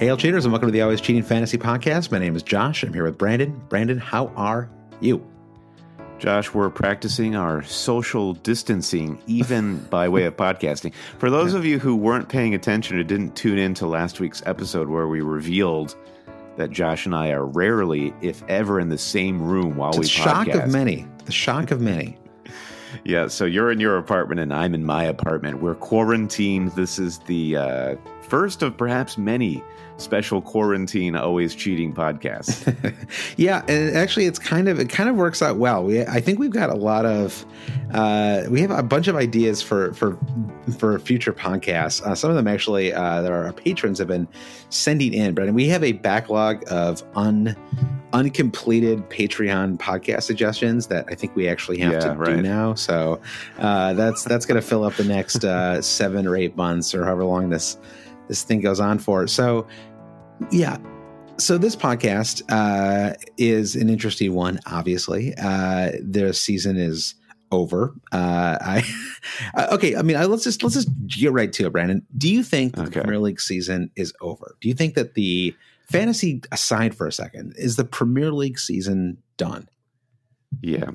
Hey, all cheaters, and welcome to the Always Cheating Fantasy Podcast. My name is Josh. I'm here with Brandon. Brandon, how are you? Josh, we're practicing our social distancing even by way of podcasting. For those of you who weren't paying attention or didn't tune in to last week's episode where we revealed that Josh and I are rarely, if ever, in the same room while we the shock podcast. of many. The shock of many. Yeah, so you're in your apartment and I'm in my apartment. We're quarantined. This is the uh, first of perhaps many special quarantine always cheating podcasts. yeah, and actually, it's kind of it kind of works out well. We I think we've got a lot of uh, we have a bunch of ideas for for for future podcasts. Uh, some of them actually uh, that our patrons have been sending in, Brandon. We have a backlog of un uncompleted Patreon podcast suggestions that I think we actually have Yeah, to do now. So uh, that's that's going to fill up the next uh, seven or eight months or however long this this thing goes on for. So yeah. So this podcast uh, is an interesting one. Obviously, uh, the season is over. Uh, I okay. I mean, I, let's just let's just get right to it, Brandon. Do you think the Premier League season is over? Do you think that the fantasy aside for a second is the Premier League season done? Yeah.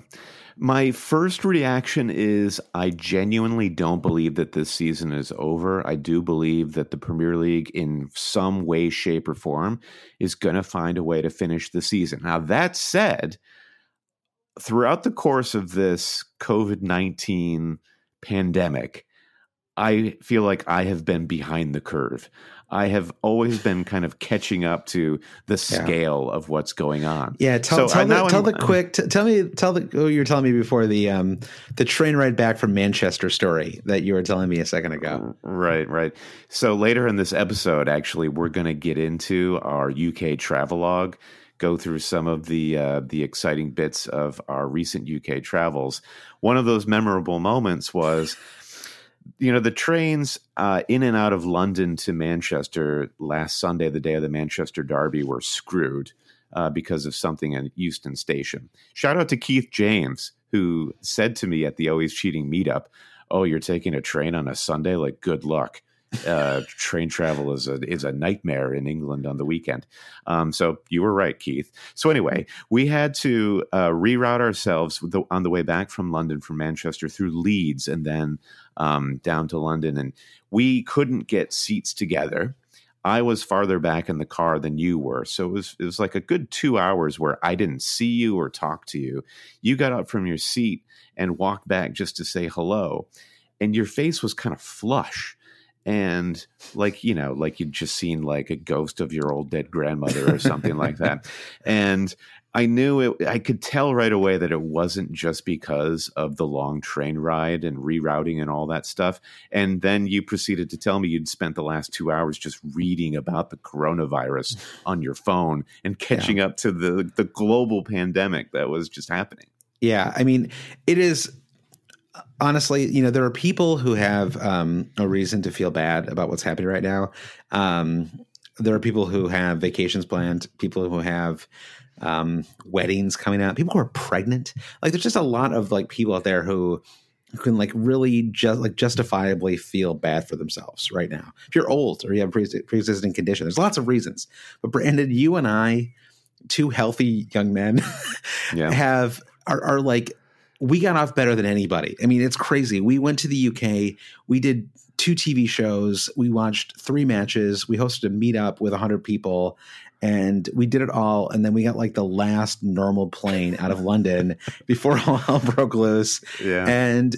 My first reaction is I genuinely don't believe that this season is over. I do believe that the Premier League, in some way, shape, or form, is going to find a way to finish the season. Now, that said, throughout the course of this COVID 19 pandemic, I feel like I have been behind the curve. I have always been kind of catching up to the Yeah. scale of what's going on. Yeah, tell, So, tell, the, tell the quick. T- tell me, tell the. Oh, you were telling me before the um the train ride back from Manchester story that you were telling me a second ago. Right, right. So later in this episode, actually, we're going to get into our UK travelogue, go through some of the uh, the exciting bits of our recent UK travels. One of those memorable moments was, you know, the trains uh, in and out of London to Manchester last Sunday, the day of the Manchester Derby, were screwed. Uh, because of something at Euston Station. Shout out to Keith James, who said to me at the Always Cheating meetup, oh you're taking a train on a sunday like good luck uh, train travel is a is a nightmare in england on the weekend um, so you were right keith so anyway we had to uh, reroute ourselves on the way back from london from manchester through leeds and then um, down to london and we couldn't get seats together I was farther back in the car than you were. So it was it was like a good 2 hours where I didn't see you or talk to you. You got up from your seat and walked back just to say hello. And your face was kind of flush and like you know like you'd just seen like a ghost of your old dead grandmother or something like that. And i knew it i could tell right away that it wasn't just because of the long train ride and rerouting and all that stuff. And then you proceeded to tell me you'd spent the last two hours just reading about the coronavirus on your phone and catching yeah. up to the the global pandemic that was just happening. Yeah i mean it is honestly, you know, there are people who have um, a reason to feel bad about what's happening right now. Um, there are people who have vacations planned, people who have um, weddings coming up, people who are pregnant. Like, there's just a lot of like people out there who can like really just like justifiably feel bad for themselves right now. If you're old or you have pre existing condition, there's lots of reasons. But Brandon, you and I, two healthy young men, yeah. have are, are like we got off better than anybody. I mean, it's crazy. We went to the UK. We did two TV shows. We watched three matches. We hosted a meetup with 100 people and we did it all. And then we got like the last normal plane out of London before all hell broke loose. Yeah. And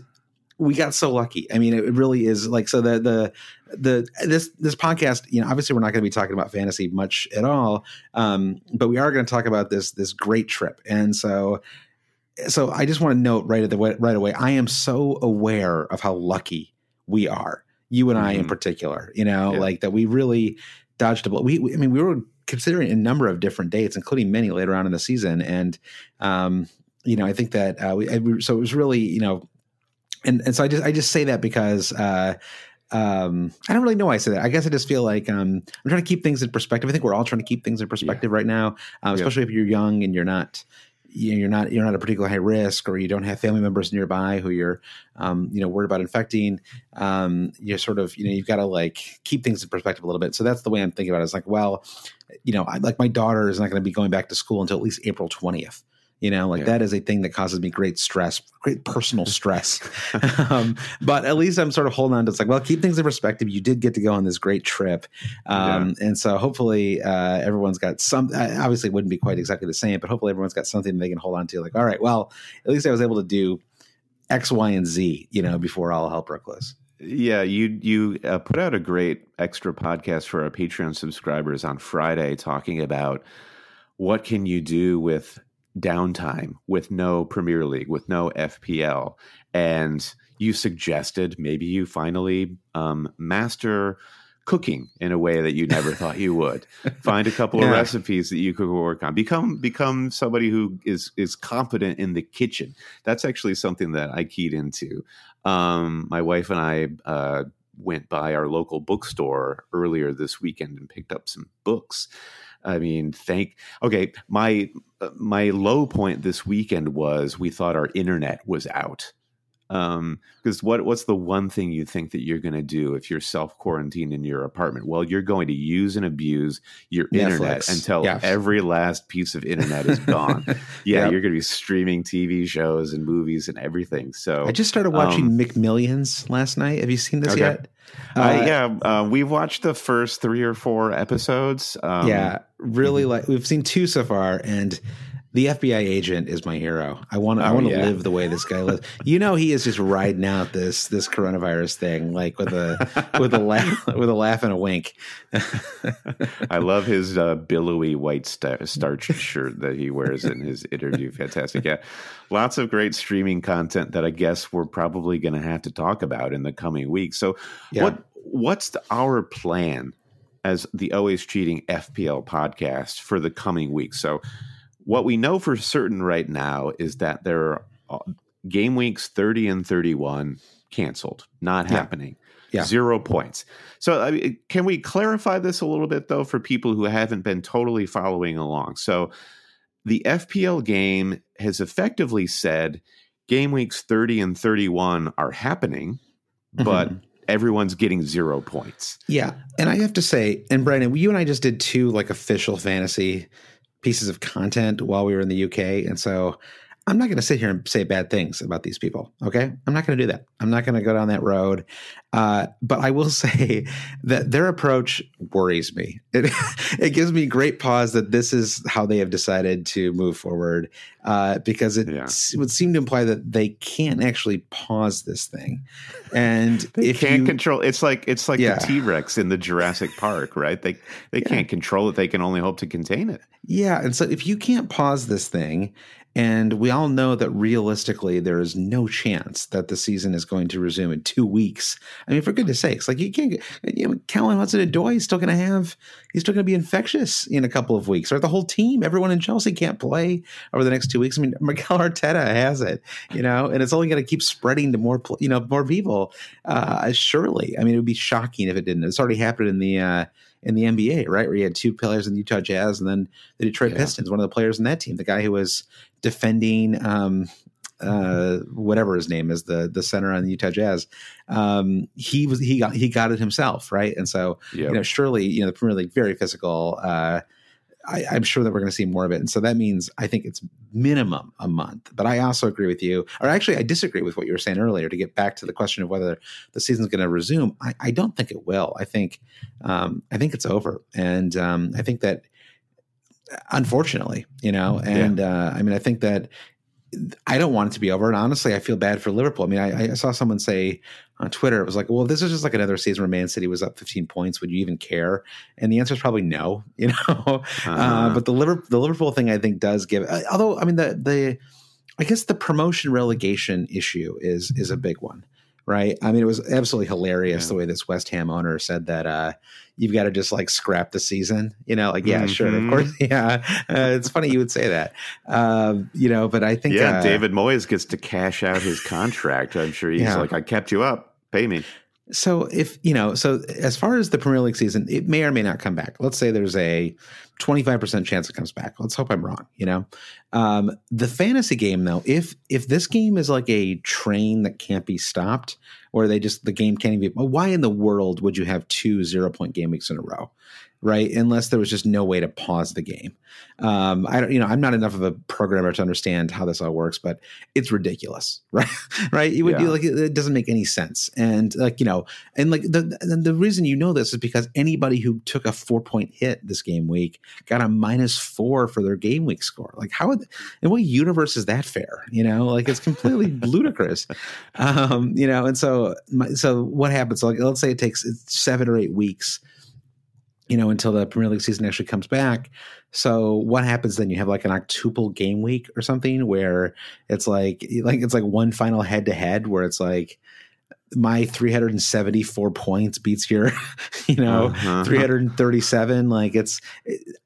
we got so lucky. I mean, it really is like so. The the the this this podcast, you know, obviously we're not going to be talking about fantasy much at all, um, but we are going to talk about this this great trip. And so so I just want to note right at the right away. I am so aware of how lucky we are, you and I mm-hmm. in particular. You know, yeah. like that we really dodged a bullet. We, we, I mean, we were considering a number of different dates, including many later on in the season, and um, you know, I think that uh, we, I, so it was really, you know, and and so I just I just say that because. Uh, um, I don't really know why I say that. I guess I just feel like um, I'm trying to keep things in perspective. I think we're all trying to keep things in perspective yeah. right now, um, especially if you're young and you're not, you're not you're not a particular high risk or you don't have family members nearby who you're um, you know worried about infecting um, you're sort of you know you've got to like keep things in perspective a little bit. So that's the way i'm thinking about it. It's like well you know I, like my daughter is not going to be going back to school until at least april 20th you know, like yeah. that is a thing that causes me great stress, great personal stress. um, but at least I'm sort of holding on to it's like, well, keep things in perspective. You did get to go on this great trip. Um, yeah. And so hopefully uh, everyone's got some, obviously, it wouldn't be quite exactly the same, but hopefully everyone's got something they can hold on to. Like, all right, well, at least I was able to do X, Y, and Z, you know, before all hell broke loose. Yeah, you you uh, put out a great extra podcast for our Patreon subscribers on Friday, talking about what can you do with downtime with no Premier League, with no FPL, and you suggested maybe you finally um, master cooking in a way that you never thought you would. Find a couple yeah. of recipes that you could work on. Become become somebody who is is competent in the kitchen. That's actually something that I keyed into. Um, my wife and I uh, went by our local bookstore earlier this weekend and picked up some books. I mean, thank. Okay, my my low point this weekend was we thought our internet was out. Um, because what what's the one thing you think that you're going to do if you're self quarantined in your apartment? Well, you're going to use and abuse your Netflix. internet until every last piece of internet is gone. yeah, yep. you're going to be streaming TV shows and movies and everything. So I just started watching um, McMillions last night. Have you seen this okay. yet? Uh, uh, yeah, uh, we've watched the first three or four episodes. Um, yeah, really mm-hmm. like we've seen two so far, and the FBI agent is my hero. I want. Oh, I want to yeah. live the way this guy lives. You know, he is just riding out this this coronavirus thing like with a with a laugh with a laugh and a wink. I love his uh, billowy white star- starched shirt that he wears in his interview. Fantastic. Yeah, lots of great streaming content that I guess we're probably going to have to talk about in the coming weeks. So, yeah. what what's the, our plan as the Always Cheating FPL podcast for the coming weeks? So what we know for certain right now is that there are uh, game weeks 30 and 31 canceled, not yeah. happening. Yeah. Zero points. So, I mean, can we clarify this a little bit, though, for people who haven't been totally following along? So, the FPL game has effectively said game weeks 30 and 31 are happening, but mm-hmm. everyone's getting zero points. Yeah. And I have to say, and Brandon, you and I just did two like official fantasy pieces of content while we were in the UK, and so I'm not going to sit here and say bad things about these people. Okay. I'm not going to do that. I'm not going to go down that road. Uh, but I will say that their approach worries me. It, it gives me great pause that this is how they have decided to move forward uh, because it, yeah. would seem to imply that they can't actually pause this thing. And they can't you, control it's like it's like yeah. the T-Rex in the Jurassic Park, right? They they yeah. can't control it. They can only hope to contain it. Yeah. And so if you can't pause this thing and we all know that realistically, there is no chance that the season is going to resume in two weeks. I mean, for goodness sakes, like you can't, you know, Callum Hudson-Odoi is still going to have, he's still going to be infectious in a couple of weeks, right? The whole team, everyone in Chelsea can't play over the next two weeks. I mean, Mikel Arteta has it, you know, and it's only going to keep spreading to more, you know, more people. Uh, surely, I mean, it would be shocking if it didn't. It's already happened in the, uh, in the NBA, right? Where you had two players in the Utah Jazz and then the Detroit yeah. Pistons, one of the players in that team, the guy who was defending um, uh, whatever his name is, the the center on the Utah Jazz. Um, he was he got he got it himself, right? And so yep. you know, surely you know the Premier League very physical. Uh, I, am sure that we're going to see more of it, and so that means I think it's minimum a month. But I also agree with you, or actually, I disagree with what you were saying earlier. To get back to the question of whether the season's going to resume, I, I, don't think it will. I think um, I think it's over, and um, I think that unfortunately, you know, and yeah. uh, I mean, I think that I don't want it to be over. And honestly, I feel bad for Liverpool. I mean, I, I, saw someone say on Twitter, it was like, well, this is just like another season where Man City was up 15 points. Would you even care? And the answer is probably no, you know. Uh, uh-huh. Uh, but the Liverpool, the Liverpool thing, I think, does give. Uh, although, I mean, the the I guess the promotion relegation issue is is a big one right? I mean, it was absolutely hilarious yeah. the way this West Ham owner said that uh, you've got to just like scrap the season. You know, like yeah, mm-hmm. sure, of mm-hmm. course, yeah. Uh, it's funny you would say that, um, you know, but I think yeah, uh, David Moyes gets to cash out his contract. I'm sure he's yeah. like, I kept you up, pay me. So if you know, so as far as the Premier League season, it may or may not come back. Let's say there's a 25% chance it comes back. Let's hope I'm wrong, you know. Um, the fantasy game though, if if this game is like a train that can't be stopped, or they just the game can't even be why in the world would you have two zero point game weeks in a row? Right? Unless there was just no way to pause the game. Um, I don't, you know, I'm not enough of a programmer to understand how this all works, but it's ridiculous, right? right? It would yeah. be like it, doesn't make any sense, and like you know, and like the, the the reason you know this is because anybody who took a four point hit this game week got a minus four for their game week score. Like how? Would, in what universe is that fair? You know, like it's completely ludicrous. Um, you know, and so my, so what happens? Like let's say it takes seven or eight weeks you know, until the Premier League season actually comes back. So what happens then? You have like an octuple game week or something where it's like like it's like one final head to head where it's like my 374 points beats your you know uh-huh. 337 like it's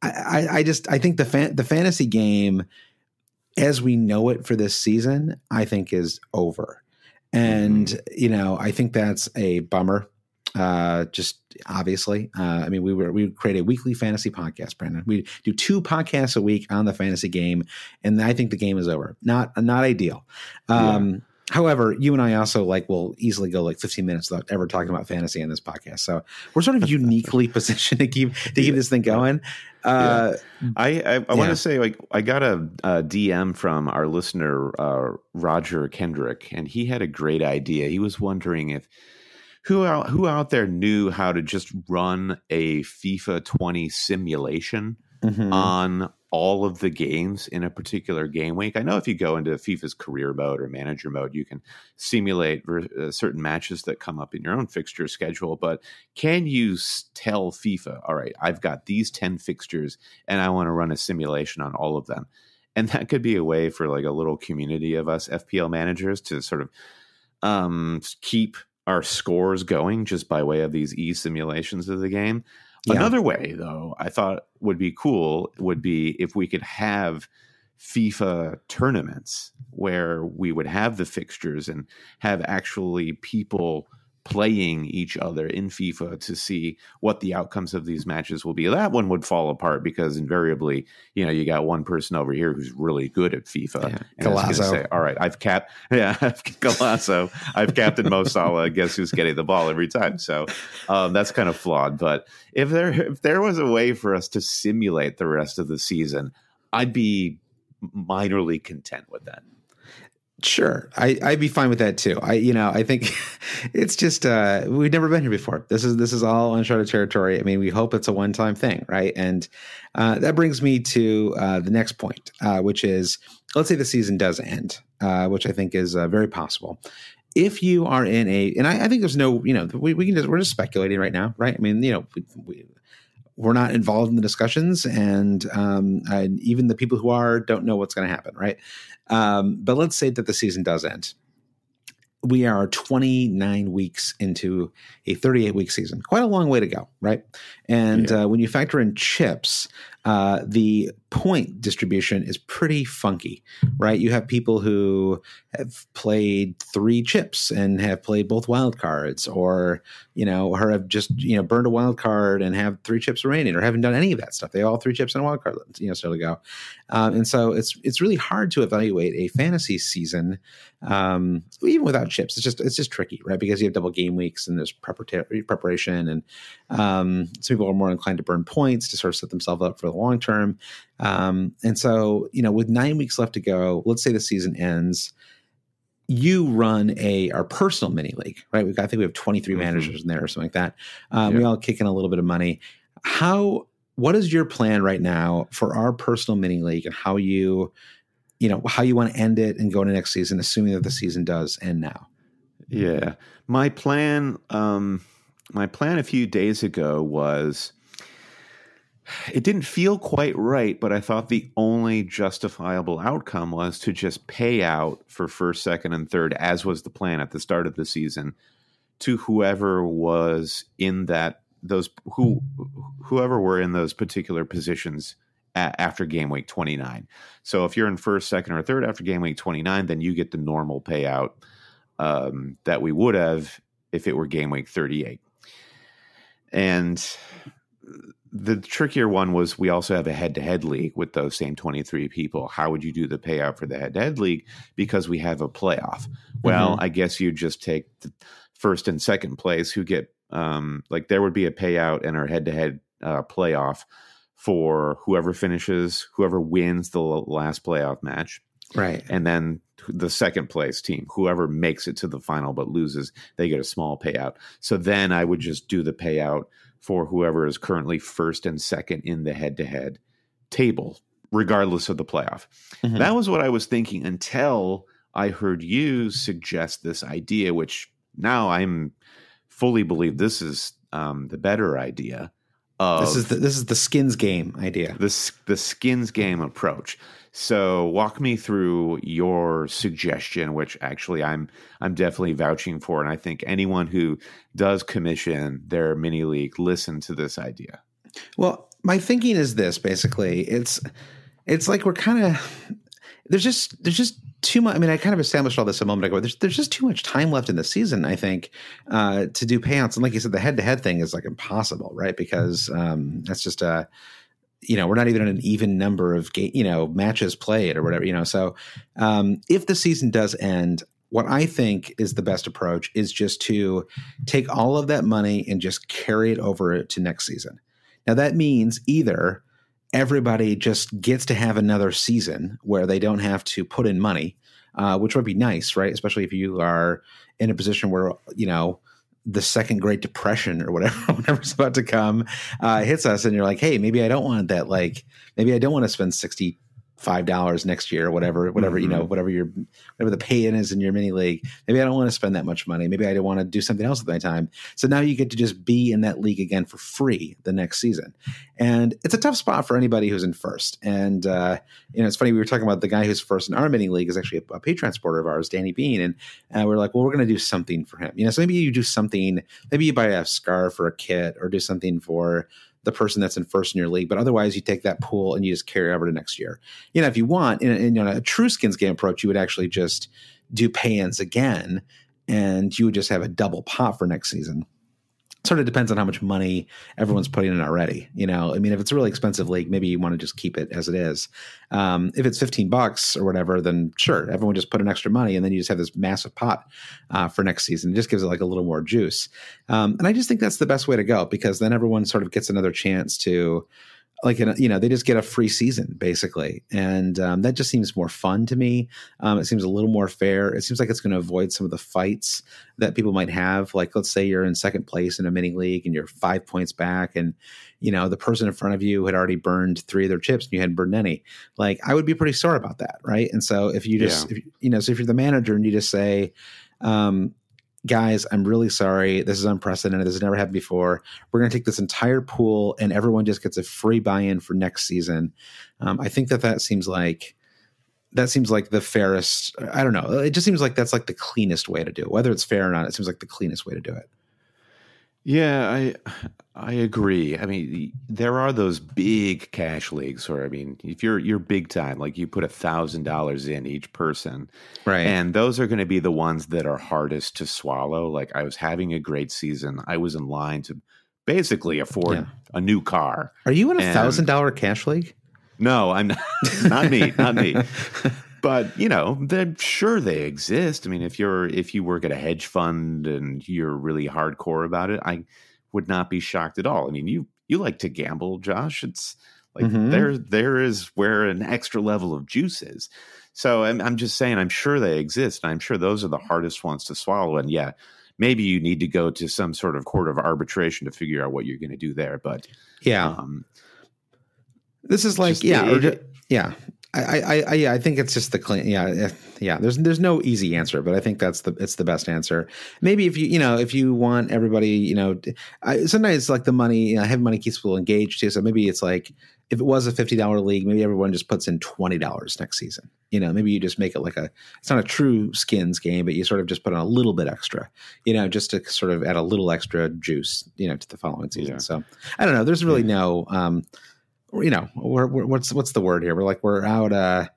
I, I just i think the fan, the fantasy game as we know it for this season i think is over and mm-hmm. you know i think that's a bummer uh, just obviously. Uh, I mean, we were we create a weekly fantasy podcast, Brandon. We do two podcasts a week on the fantasy game, and I think the game is over. Not not ideal. Um, yeah. However, you and I also like will easily go like 15 minutes without ever talking about fantasy in this podcast. So we're sort of uniquely positioned to keep to keep this thing going. Uh, yeah. I I, I yeah. want to say like I got a, a DM from our listener uh, Roger Kendrick, and he had a great idea. He was wondering if who out who out there knew how to just run a FIFA 20 simulation mm-hmm. on all of the games in a particular game week. I know if you go into FIFA's career mode or manager mode, you can simulate uh, certain matches that come up in your own fixture schedule. But can you tell FIFA, all right, I've got these 10 fixtures and I want to run a simulation on all of them? And that could be a way for like a little community of us FPL managers to sort of um, keep our scores going just by way of these e simulations of the game. Yeah. Another way, though, I thought would be cool would be if we could have FIFA tournaments where we would have the fixtures and have actually people playing each other in FIFA to see what the outcomes of these matches will be. That one would fall apart because invariably, you know, you got one person over here who's really good at FIFA. Yeah. And Golazo. Say, All right, I've capped, yeah, Golazo. I've captained Mo Salah. Guess who's getting the ball every time? So um, that's kind of flawed. But if there if there was a way for us to simulate the rest of the season, I'd be minorly content with that. Sure, I, I'd be fine with that too. I, you know, I think it's just uh, we've never been here before. This is this is all uncharted territory. I mean, we hope it's a one time thing, right? And uh, that brings me to uh, the next point, uh, which is let's say the season does end, uh, which I think is uh, very possible. If you are in a, and I, I think there's no, you know, we, we can just we're just speculating right now, right? I mean, you know, we, we we're not involved in the discussions, and, um, and even the people who are don't know what's going to happen, right? Um, but let's say that the season does end. We are 29 weeks into a 38 week season. Quite a long way to go, right? And yeah. uh, when you factor in chips, uh, the point distribution is pretty funky, right? You have people who have played three chips and have played both wild cards, or you know, or have just you know burned a wild card and have three chips remaining, or haven't done any of that stuff. They all three chips and a wild card, you know, still to go. Um, and so it's it's really hard to evaluate a fantasy season um, even without chips. It's just it's just tricky, right? Because you have double game weeks and there's preparation, and um, some people are more inclined to burn points to sort of set themselves up for the long term. Um, and so, you know, with nine weeks left to go, let's say the season ends. You run a our personal mini league, right? We I think we have 23 mm-hmm. managers in there or something like that. Um, We all kick in a little bit of money. How? What is your plan right now for our personal mini league and how you, you know, how you want to end it and go into next season, assuming that the season does end now? Yeah, my plan. Um, my plan a few days ago was it didn't feel quite right, but I thought the only justifiable outcome was to just pay out for first, second, and third, as was the plan at the start of the season, to whoever was in that those who whoever were in those particular positions after game week 29. So if you're in first, second, or third after game week 29, then you get the normal payout um, that we would have if it were game week 38. And the trickier one was we also have a head to head league with those same 23 people. How would you do the payout for the head to head league? Because we have a playoff. Well, mm-hmm. I guess you just take the first and second place who get, um, like, there would be a payout in our head to head playoff for whoever finishes, whoever wins the last playoff match. Right. And then the second place team, whoever makes it to the final but loses, they get a small payout. So then I would just do the payout for whoever is currently first and second in the head to head table, regardless of the playoff. Mm-hmm. That was what I was thinking until I heard you suggest this idea, which now I'm fully believe this is um, the better idea. This is the, this is the skins game idea. This the skins game approach. So walk me through your suggestion, which actually I'm I'm definitely vouching for, and I think anyone who does commission their mini league listen to this idea. Well, my thinking is this: basically, it's it's like we're kind of there's just there's just too much. I mean, I kind of established all this a moment ago. There's there's just too much time left in the season, I think, uh, to do payouts. And like you said, the head to head thing is like impossible, right? Because um, that's just a you know, we're not even in an even number of game, you know, matches played or whatever, you know. So, um, if the season does end, what I think is the best approach is just to take all of that money and just carry it over to next season. Now, that means either everybody just gets to have another season where they don't have to put in money, uh, which would be nice, right? Especially if you are in a position where, you know, the second Great Depression or whatever, whatever's about to come, uh, hits us, and you're like, hey, maybe I don't want that. Like, maybe I don't want to spend sixty five dollars next year or whatever, whatever mm-hmm. you know, mm-hmm. whatever your whatever the pay in is in your mini league. Maybe I don't want to spend that much money. Maybe I don't want to do something else with my time. So now you get to just be in that league again for free the next season, and it's a tough spot for anybody who's in first. And uh, you know, it's funny we were talking about the guy who's first in our mini league is actually a, a Patreon supporter of ours, Danny Bean, and uh, we're like, well, we're going to do something for him. You know, so maybe you do something. Maybe you buy a scarf or a kit or do something for the person that's in first in your league. But otherwise, you take that pool and you just carry over to next year. You know, if you want, in, in you know, a true skins game approach, you would actually just do pay-ins again, and you would just have a double pot for next season sort of depends on how much money everyone's putting in already. You know, I mean, if it's a really expensive league, maybe you want to just keep it as it is. Um, if it's 15 bucks or whatever, then sure, everyone just put in extra money and then you just have this massive pot uh, for next season. It just gives it like a little more juice. Um, and I just think that's the best way to go because then everyone sort of gets another chance to like an, you know they just get a free season basically. And um, that just seems more fun to me. Um, it seems a little more fair. It seems like it's going to avoid some of the fights that people might have. Like let's say you're in second place in a mini league and you're five points back and you know the person in front of you had already burned three of their chips and you hadn't burned any. Like i would be pretty sore about that right? And so if you just yeah. if, you know so if you're the manager and you just say um, guys, I'm really sorry. This is unprecedented. This has never happened before. We're going to take this entire pool and everyone just gets a free buy in for next season. Um, I think that that seems like. That seems like the fairest. I don't know. It just seems like that's like the cleanest way to do it. Whether it's fair or not, it seems like the cleanest way to do it. Yeah, I I agree. I mean, there are those big cash leagues where I mean, if you're you're big time, like you put a thousand dollars in each person, right? And those are going to be the ones that are hardest to swallow. Like I was having a great season. I was in line to basically afford yeah. a new car. Are you in a thousand dollar cash league? No, I'm not. Not me. not me. but you know they're sure they exist. I mean if you're if you work at a hedge fund and you're really hardcore about it i would not be shocked at all. I mean you you like to gamble josh. It's like mm-hmm. there there is where an extra level of juice is. So I'm, I'm just saying i'm sure they exist and i'm sure those are the hardest ones to swallow and yeah maybe you need to go to some sort of court of arbitration to figure out what you're going to do there but yeah. um, this is like yeah it, yeah I, I, I, yeah, I think it's just the clean. Yeah, yeah. There's, there's no easy answer, but I think that's the, it's the best answer. Maybe if you, you know, if you want everybody, you know, I, sometimes like the money, you know, having money keeps people engaged too. So maybe it's like if it was a fifty dollar league, maybe everyone just puts in twenty dollars next season. You know, maybe you just make it like a, it's not a true skins game, but you sort of just put on a little bit extra. You know, just to sort of add a little extra juice, you know, to the following season. Yeah. So I don't know. There's really no. um you know, we're, we're, what's what's the word here? We're like we're out. uh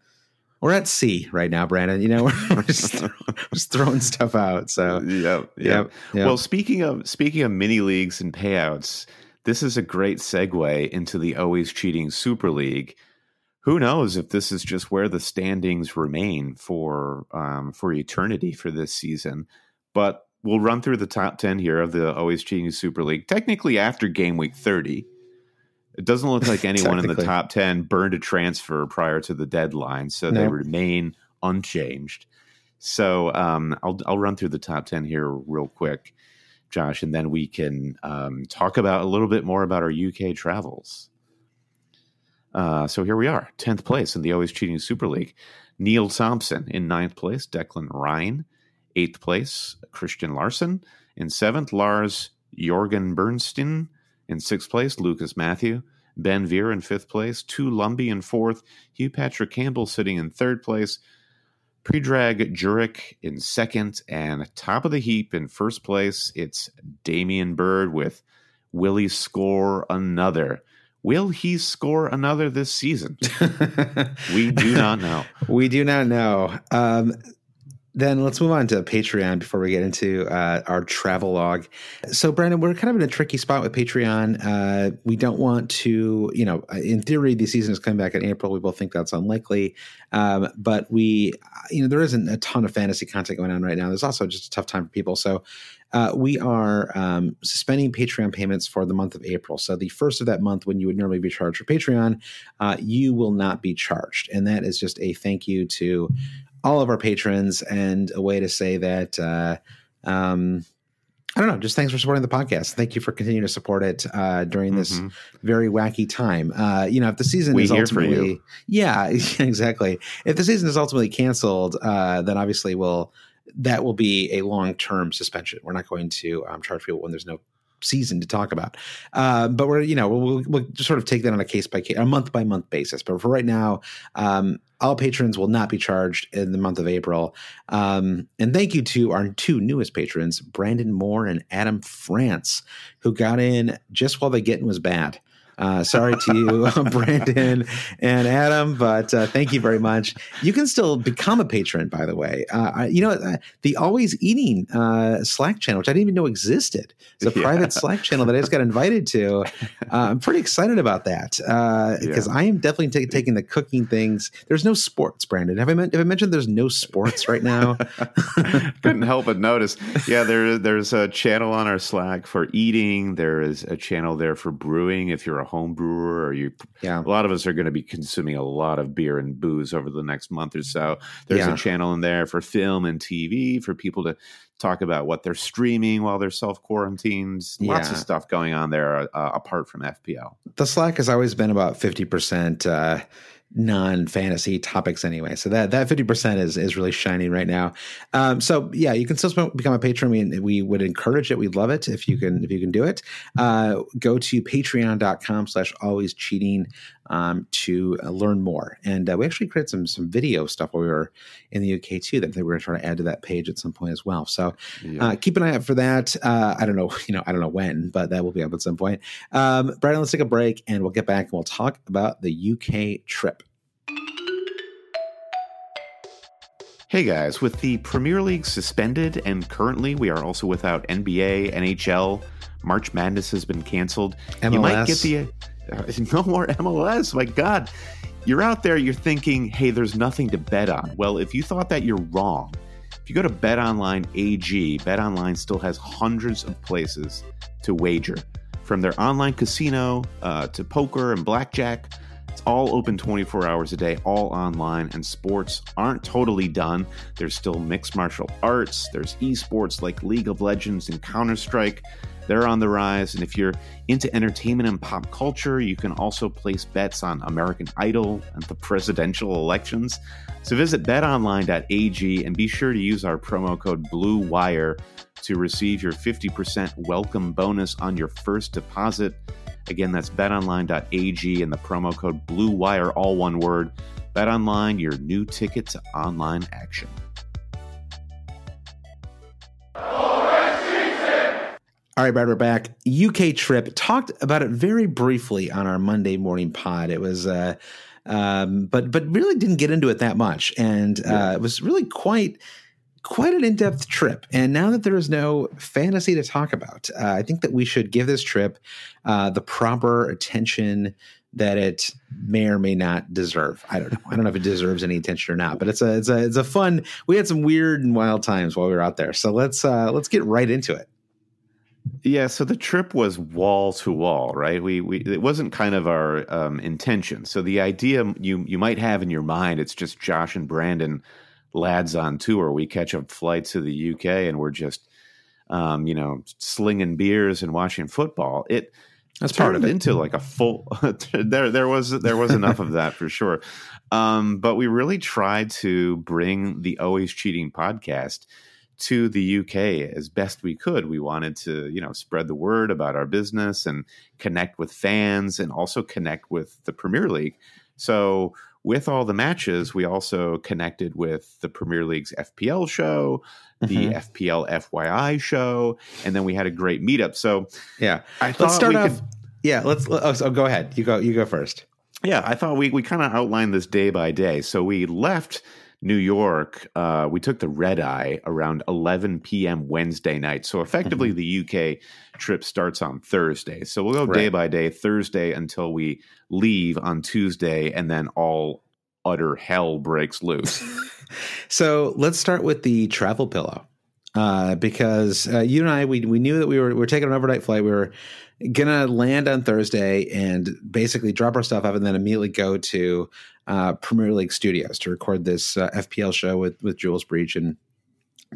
we're at sea right now, Brandon. You know, we're, just, just throwing stuff out. So, yep, yep, yep, Well, speaking of speaking of mini leagues and payouts, this is a great segue into the always cheating Super League. Who knows if this is just where the standings remain for um, for eternity for this season? But we'll run through the top ten here of the always cheating Super League. Technically, after game week thirty it doesn't look like anyone in the top 10 burned a transfer prior to the deadline, so they remain unchanged. So um, I'll, I'll run through the top 10 here real quick, Josh, and then we can um, talk about a little bit more about our UK travels. Uh, so here we are, 10th place in the Always Cheating Super League. Neil Thompson in ninth place, Declan Ryan. Eighth place, Christian Larson. In seventh, Lars Jorgen Bernstein. In sixth place, Lucas Matthew. Ben Veer in fifth place. Two Lumby in fourth. Hugh Patrick Campbell sitting in third place. Predrag Jurek in second. And top of the heap in first place, it's Damian Bird with Will he score another? Will he score another this season? we do not know. We do not know. Um, then let's move on to Patreon before we get into uh, our travel log. So, Brandon, we're kind of in a tricky spot with Patreon. Uh, we don't want to, you know, in theory, the season is coming back in April. We both think that's unlikely. Um, but we, you know, there isn't a ton of fantasy content going on right now. There's also just a tough time for people. So, uh, we are um, suspending Patreon payments for the month of April. So, the first of that month, when you would normally be charged for Patreon, uh, you will not be charged. And that is just a thank you to all of our patrons and a way to say that uh, um, I don't know. Just thanks for supporting the podcast. Thank you for continuing to support it uh, during this mm-hmm. very wacky time. Uh, you know, if the season we is ultimately, yeah, exactly. If the season is ultimately canceled, uh, then obviously will that will be a long term suspension. We're not going to um, charge people when there's no season to talk about. Uh, but we're, you know, we'll, we'll, sort of take that on a case by case, a month by month basis. But for right now, um, all patrons will not be charged in the month of April. Um, and thank you to our two newest patrons, Brandon Moore and Adam France, who got in just while the getting was bad. Uh, sorry to you, Brandon and Adam, but uh, thank you very much. You can still become a patron, by the way. Uh, you know, uh, the Always Eating uh, Slack channel, which I didn't even know existed. It's a yeah. private Slack channel that I just got invited to. Uh, I'm pretty excited about that because yeah. I am definitely t- taking the cooking things. There's no sports, Brandon. Have I, have I mentioned there's no sports right now? Couldn't help but notice. Yeah, there, there's a channel on our Slack for eating. There is a channel there for brewing if you're a a home brewer or you Yeah. a lot of us are going to be consuming a lot of beer and booze over the next month or so. There's Yeah. a channel in there for film and TV for people to talk about what they're streaming while they're self quarantined. Lots of stuff going on there uh, apart from FPL. the Slack has always been about 50% uh, non-fantasy topics anyway. So that that 50% is is really shining right now. Um, so yeah, you can still become a patron. We, we would encourage it. We'd love it if you can if you can do it. Uh, go to patreon.com slash always cheating um, to uh, learn more. And uh, we actually created some some video stuff while we were in the UK too that we're going to try to add to that page at some point as well. So uh, keep an eye out for that. Uh, I don't know, you know, I don't know when, but that will be up at some point. Um, Brandon, let's take a break and we'll get back and we'll talk about the UK trip. Hey guys, with the Premier League suspended and currently we are also without NBA, NHL, March Madness has been canceled. You might get the no more MLS. My God, you're out there. You're thinking, hey, there's nothing to bet on. Well, if you thought that, you're wrong. If you go to BetOnline AG, BetOnline still has hundreds of places to wager, from their online casino uh, to poker and blackjack. It's all open 24 hours a day, all online, and sports aren't totally done. There's still mixed martial arts, there's esports like League of Legends and Counter Strike. They're on the rise. And if you're into entertainment and pop culture, you can also place bets on American Idol and the presidential elections. So visit betonline.ag and be sure to use our promo code BLUEWIRE to receive your 50% welcome bonus on your first deposit. Again, that's betonline.ag and the promo code BLUEWIRE, all one word. BetOnline, your new ticket to online action. All right, Brad, we're back. UK trip. Talked about it very briefly on our Monday morning pod. It was, uh, um, but but really didn't get into it that much, and uh, it was really quite quite an in depth trip. And now that there is no fantasy to talk about, uh, I think that we should give this trip uh, the proper attention that it may or may not deserve. I don't know. I don't know if it deserves any attention or not, but it's a it's a it's a fun. We had some weird and wild times while we were out there, so let's uh, let's get right into it. Yeah, so the trip was wall to wall, right? We we it wasn't kind of our um, intention. So the idea you you might have in your mind, it's just Josh and Brandon, lads on tour. We catch a flight to the UK and we're just, um, you know, slinging beers and watching football. It That's part of it. into like a full. there there was there was enough of that for sure, um, but we really tried to bring the Always Cheating podcast to the UK as best we could. We wanted to, you know, spread the word about our business and connect with fans and also connect with the Premier League. So, with all the matches, we also connected with the Premier League's FPL show, the Mhm. FPL FYI show, and then we had a great meetup. So, Yeah. I thought Let's start off. could Yeah, let's. Oh, so go ahead. You go. You go first. Yeah, I thought we, we kind of outlined this day by day. So we left New York. Uh, we took the red eye around 11 p.m. Wednesday night. So effectively, the UK trip starts on Thursday. So we'll go day by day, Thursday until we leave on Tuesday, and then all utter hell breaks loose. So let's start with the travel pillow, uh, because uh, you and I we we knew that we were we were taking an overnight flight. We were gonna land on Thursday and basically drop our stuff off, and then immediately go to uh, Premier League Studios to record this uh, FPL show with with Jules Breach and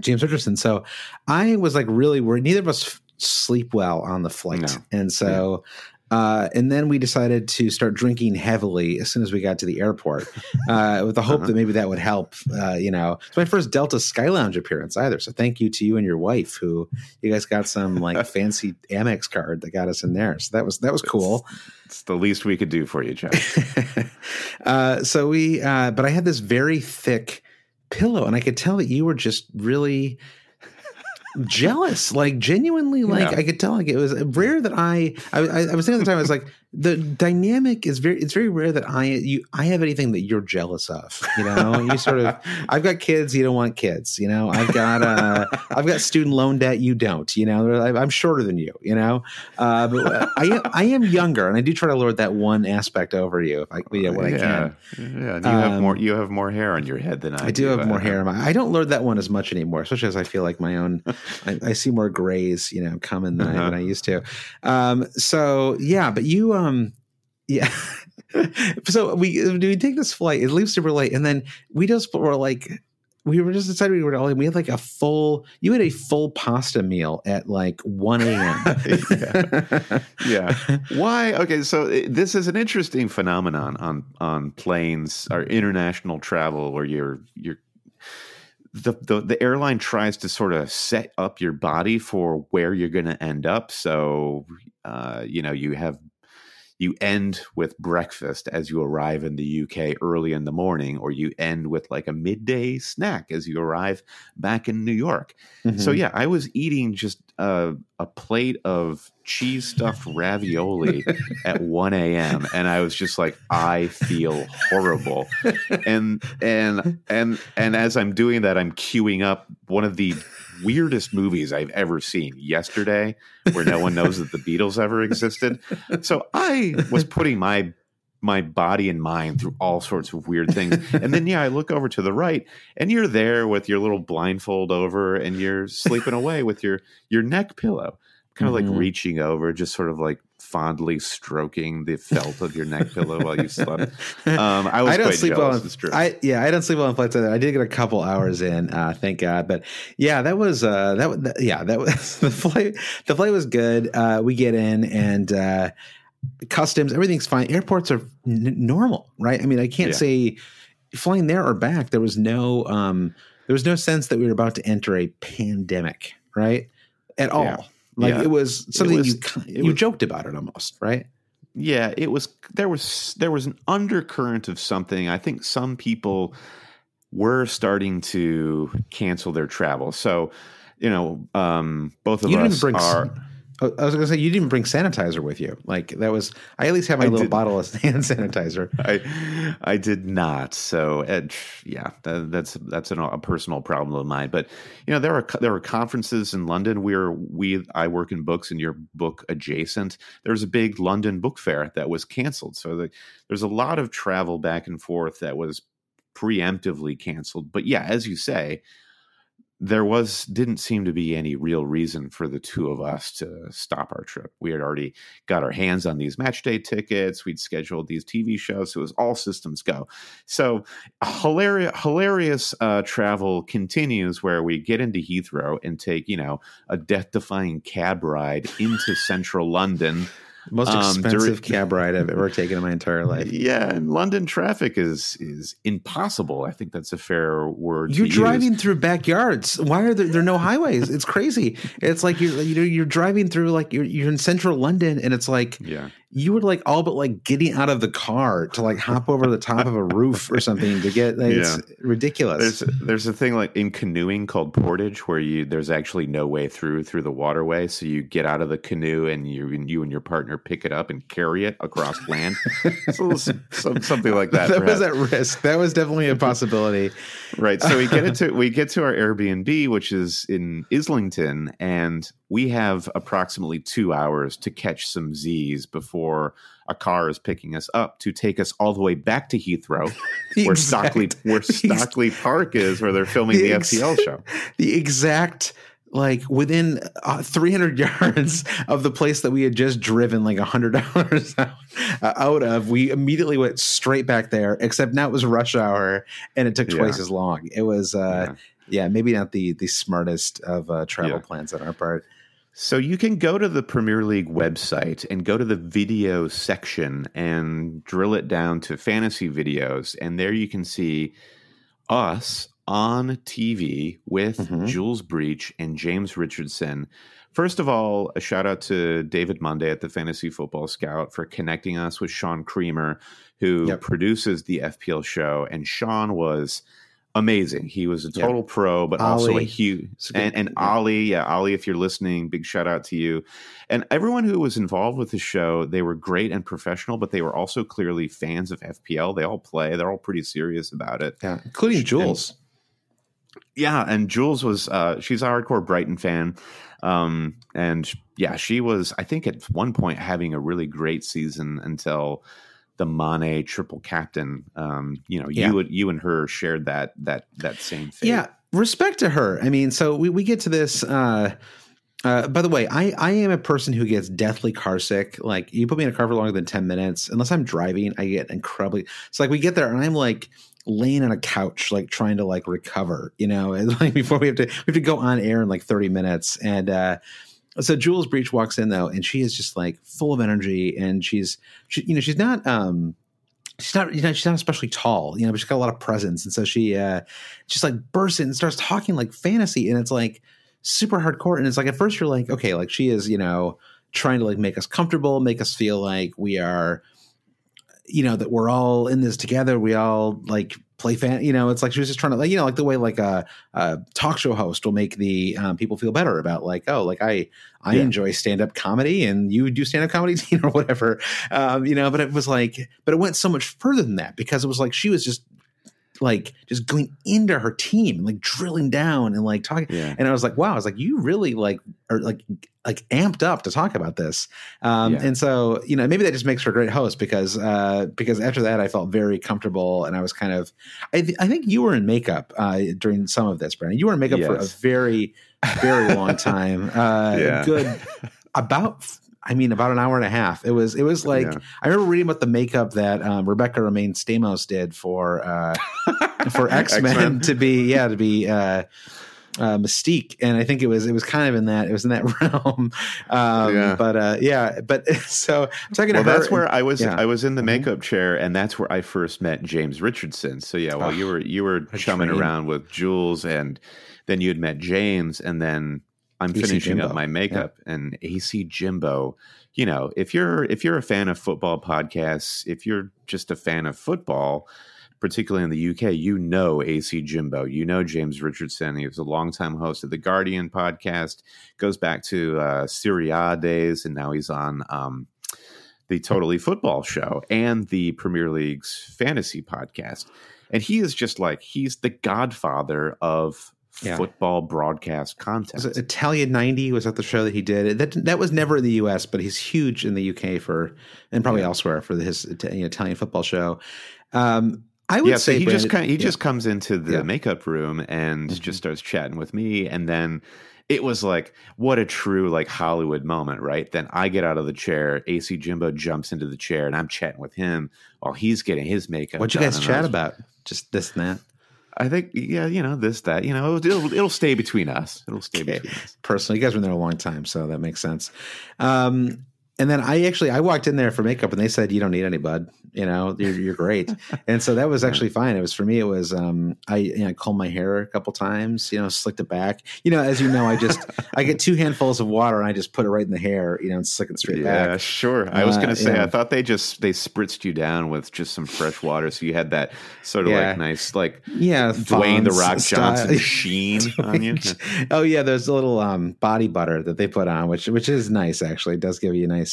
James Richardson. So I was like really worried. Neither of us f- sleep well on the flight, No. and so. Uh, and then we decided to start drinking heavily as soon as we got to the airport, uh, with the hope Uh-huh. that maybe that would help. Uh, you know, it's my first Delta Sky Lounge appearance either. So thank you to you and your wife, who you guys got some like fancy Amex card that got us in there. So that was that was cool. it's the least we could do for you, Josh. uh, so we, uh, but I had this very thick pillow, and I could tell that you were just really jealous, like genuinely, like Yeah. I could tell, like it was rare that I, I, I was thinking at the time, I was like, the dynamic is very, it's very rare that I, you, I have anything that you're jealous of, you know, you sort of, I've got kids, you don't want kids, you know, I've got, uh, I've got student loan debt, you don't, you know, I'm shorter than you, you know, uh, but I am, I am younger, and I do try to lord that one aspect over you, if I, yeah, when I can. yeah. You have Um, more. You have more hair on your head than I. I do have more Uh, hair. in my- I don't lord that one as much anymore, especially as I feel like my own I, I, see more grays, you know, coming than, uh-huh. I, than I used to. Um, so yeah, but you, um, yeah. so we we take this flight. It leaves super late, and then we just were like, we were just decided we were all we had like a full you had a full pasta meal at like 1 a.m yeah. yeah. why okay so eh, this is an interesting phenomenon on on planes or international travel where you're you're the, the the airline tries to sort of set up your body for where you're going to end up so uh, you know you have you end with breakfast as you arrive in the UK early in the morning, or you end with like a midday snack as you arrive back in New York. Mm-hmm. So, yeah, I was eating just a, a plate of cheese stuffed ravioli at 1 a.m. and I was just like, I feel horrible. And, and, and, and as I'm doing that, I'm queuing up one of the weirdest movies I've ever seen yesterday, where no one knows that the Beatles ever existed. So I was putting my my body and mind through all sorts of weird things. And then yeah, I look over to the right and you're there with your little blindfold over and you're sleeping away with your your neck pillow. Kind of mm-hmm. like reaching over, just sort of like fondly stroking the felt of your neck pillow while you slept. Um, I was I don't sleep well. On, I yeah, I don't sleep well on flights. Either. I did get a couple hours in, uh, thank God. But yeah, that was uh, that, that yeah that was the flight. The flight was good. Uh, we get in and uh, customs, everything's fine. Airports are n- normal, right? I mean, I can't yeah. say flying there or back. There was no um, there was no sense that we were about to enter a pandemic, right? At all. Yeah. Like yeah. it was something it was, you you was, joked about it almost, right? Yeah, it was there was there was an undercurrent of something. I think some people were starting to cancel their travel. So, you know, um, both of you us are I was going to say you didn't bring sanitizer with you. Like that was I at least have my I little did, bottle of hand sanitizer. I I did not. So yeah, that, that's that's an, a personal problem of mine. But you know there are there are conferences in London. We're we I work in books and your book adjacent. There's a big London book fair that was canceled. So the, there's a lot of travel back and forth that was preemptively canceled. But yeah, as you say there was didn't seem to be any real reason for the two of us to stop our trip. We had already got our hands on these match day tickets. We'd scheduled these TV shows. So it was all systems go. So hilarious, hilarious uh, travel continues where we get into Heathrow and take you know a death defying cab ride into central London most um, expensive um, cab ride I've ever taken in my entire life. Yeah, and London traffic is is impossible. I think that's a fair word. You're driving use. through backyards. Why are there, there no highways? It's crazy. It's like you're you know you're driving through like you're you're in central London, and it's like yeah you were like all but like getting out of the car to like hop over the top of a roof or something to get like, yeah. it's ridiculous. There's there's a thing like in canoeing called portage where you there's actually no way through through the waterway, so you get out of the canoe and you you and your partner pick it up and carry it across land. so some, something like that. That perhaps. was at risk. That was definitely a possibility. right. So we get into we get to our Airbnb, which is in Islington, and we have approximately two hours to catch some Z's before a car is picking us up to take us all the way back to Heathrow, where Stockley where Stockley Park is, where they're filming the, the ex- FPL show. The exact like within uh, 300 yards of the place that we had just driven like $100 out, uh, out of we immediately went straight back there except now it was rush hour and it took twice yeah. as long it was uh yeah. yeah. maybe not the the smartest of uh, travel yeah. plans on our part so you can go to the Premier League website and go to the video section and drill it down to fantasy videos. And there you can see us on TV with mm-hmm. Jules Breach and James Richardson. First of all, a shout out to David Monday at the Fantasy Football Scout for connecting us with Sean Creamer, who yep. produces the FPL show. And Sean was amazing. He was a total pro, but Ollie. also a huge and, and yeah. Ollie, yeah, Ollie, if you're listening, big shout out to you. And everyone who was involved with the show, they were great and professional, but they were also clearly fans of FPL. They all play, they're all pretty serious about it. Yeah, including Jules. And, yeah, and Jules was uh, she's a hardcore Brighton fan. Um, and yeah, she was, I think, at one point having a really great season until the Mane triple captain. Um, you know, yeah. you you and her shared that that that same thing. Yeah, respect to her. I mean, so we, we get to this. Uh, uh, by the way, I, I am a person who gets deathly car sick. Like you put me in a car for longer than 10 minutes, unless I'm driving, I get incredibly. So like we get there and I'm like laying on a couch, like trying to like recover, you know, and like before we have to, we have to go on air in like 30 minutes. And, uh, so Jules Breach walks in though, and she is just like full of energy and she's, she, you know, she's not, um, she's not you know she's not especially tall you know but she's got a lot of presence and so she uh just like bursts in and starts talking like fantasy and it's like super hardcore and it's like at first you're like okay like she is you know trying to like make us comfortable make us feel like we are you know that we're all in this together we all like play fan you know it's like she was just trying to like you know like the way like a, a talk show host will make the um, people feel better about like oh like i i yeah. enjoy stand-up comedy and you do stand-up comedy or whatever um, you know but it was like but it went so much further than that because it was like she was just like just going into her team, and like drilling down and like talking. Yeah. And I was like, wow, I was like, you really like are like like amped up to talk about this. Um, yeah. and so, you know, maybe that just makes her a great host because uh, because after that I felt very comfortable and I was kind of I, th- I think you were in makeup uh, during some of this, Brandon. You were in makeup yes. for a very, very long time. Uh, yeah. good about I mean, about an hour and a half. It was it was like yeah. I remember reading about the makeup that um, Rebecca Romijn Stamos did for uh, for X Men to be yeah to be uh, uh, Mystique, and I think it was it was kind of in that it was in that realm. Um, yeah. But uh, yeah, but so I'm talking well, that's where I was. Yeah. I was in the mm-hmm. makeup chair, and that's where I first met James Richardson. So yeah, well, oh, you were you were chumming train. around with Jules, and then you had met James, and then I'm AC finishing Jimbo. up my makeup yeah. and AC Jimbo. You know, if you're if you're a fan of football podcasts, if you're just a fan of football, particularly in the UK, you know AC Jimbo. You know James Richardson. He was a longtime host of the Guardian podcast. Goes back to uh, Serie A days, and now he's on um, the Totally Football show and the Premier League's fantasy podcast. And he is just like he's the godfather of yeah. football broadcast content. Italian 90 was that the show that he did. That that was never in the US, but he's huge in the UK for and probably yeah. elsewhere for his Italian football show. Um, I would yeah, say so he Brandon, just kind of, he yeah. just comes into the makeup room and mm-hmm. just starts chatting with me and then it was like what a true like Hollywood moment, right? Then I get out of the chair, AC Jimbo jumps into the chair, and I'm chatting with him while he's getting his makeup. What'd you guys chat was, about? Just this and that. I think, yeah, you know, this, that, you know, it'll, it'll stay between us. It'll stay okay. between us. Personally, you guys have been there a long time, so that makes sense. Um, and then I actually I walked in there for makeup and they said you don't need any bud. You know you're, you're great. And so that was actually fine. It was for me it was um I you know combed my hair a couple times you know slicked it back. You know as you know I just I get two handfuls of water and I just put it right in the hair you know and slick it straight yeah, back. yeah sure. I was gonna uh, say I thought they just they spritzed you down with just some fresh water so you had that sort of yeah. like nice like yeah Dwayne the Rock style. Johnson sheen on you? Oh yeah there's a little um body butter that they put on which which is nice actually. It does give you a nice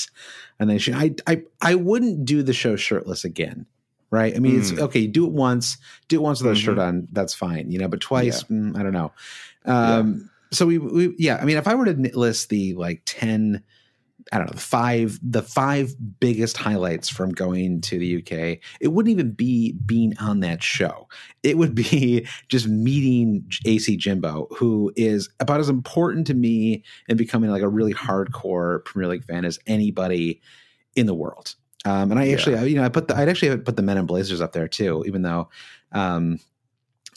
and then she, I, I, I wouldn't do the show shirtless again. Right. I mean, mm. it's hmm. okay. Do it once, do it once with a mm-hmm. shirt on. That's fine. You know, but twice, yeah. mm, I don't know. Um, yeah. so we, we, yeah, I mean, if I were to list the like 10, I don't know, the five the five biggest highlights from going to the UK. It wouldn't even be being on that show. It would be just meeting AC Jimbo, who is about as important to me in becoming like a really hardcore Premier League fan as anybody in the world. Um, and I actually, yeah. you know, I put the, I'd actually put the Men in Blazers up there too, even though, um,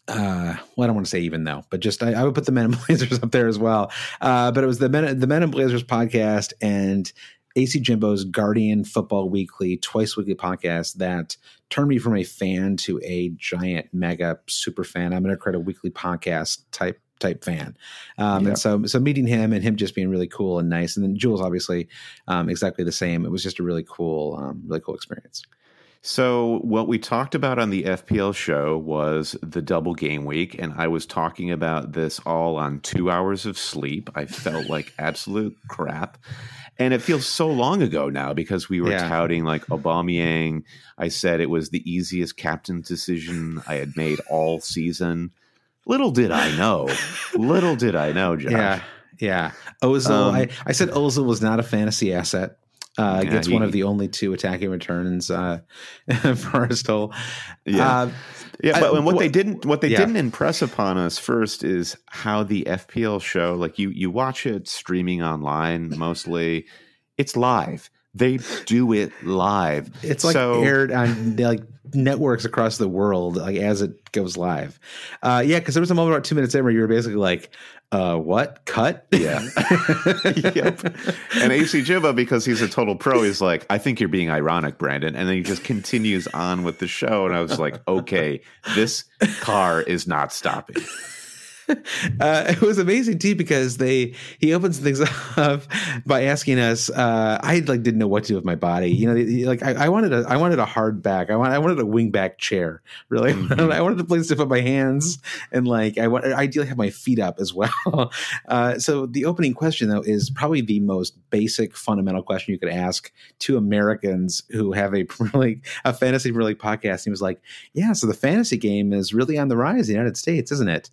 uh, well, I don't want to say even though, but just I, I, would put the Men in Blazers up there as well. Uh, but it was the Men the Men in Blazers podcast and AC Jimbo's Guardian Football Weekly twice weekly podcast that turned me from a fan to a giant mega super fan. I'm going to create a weekly podcast type type fan. Um, yeah. And so, so meeting him and him just being really cool and nice, and then Jules obviously um, exactly the same. It was just a really cool, um, really cool experience. So, what we talked about on the FPL show was the double game week, and I was talking about this all on two hours of sleep. I felt like absolute crap. And it feels so long ago now because we were yeah. touting like Aubameyang. I said it was the easiest captain decision I had made all season. Little did I know. little did I know, Josh. Yeah. Yeah. Ozil. Um, I, I said Ozil was not a fantasy asset. Uh, Yeah, gets he- one of the only two attacking returns uh, for Aristotle. Yeah. Uh, Yeah, I- but and what wha- they didn't what they Yeah. didn't impress upon us first is how the FPL show, like you you watch it streaming online mostly, it's live. They do it live. It's like So- aired on like networks across the world, like as it goes live. Uh, yeah, because there was a moment about two minutes in where you were basically like, uh, "What cut?" Yeah. yep. And AC Jimbo, because he's a total pro, he's like, I think you're being ironic, Brandon. And then he just continues on with the show. And I was like, okay, this car is not stopping. uh, it was amazing too because they he opens things up by asking us. Uh, I like didn't know what to do with my body. You know, like I, I wanted a I wanted a hard back. I want I wanted a wing back chair. Really, Mhm. I wanted a place to put my hands and like I want ideally have my feet up as well. Uh, so the opening question though is probably the most basic fundamental question you could ask to Americans who have a really a fantasy really podcast. He was like, "Yeah, so the fantasy game is really on the rise in the United States, isn't it?"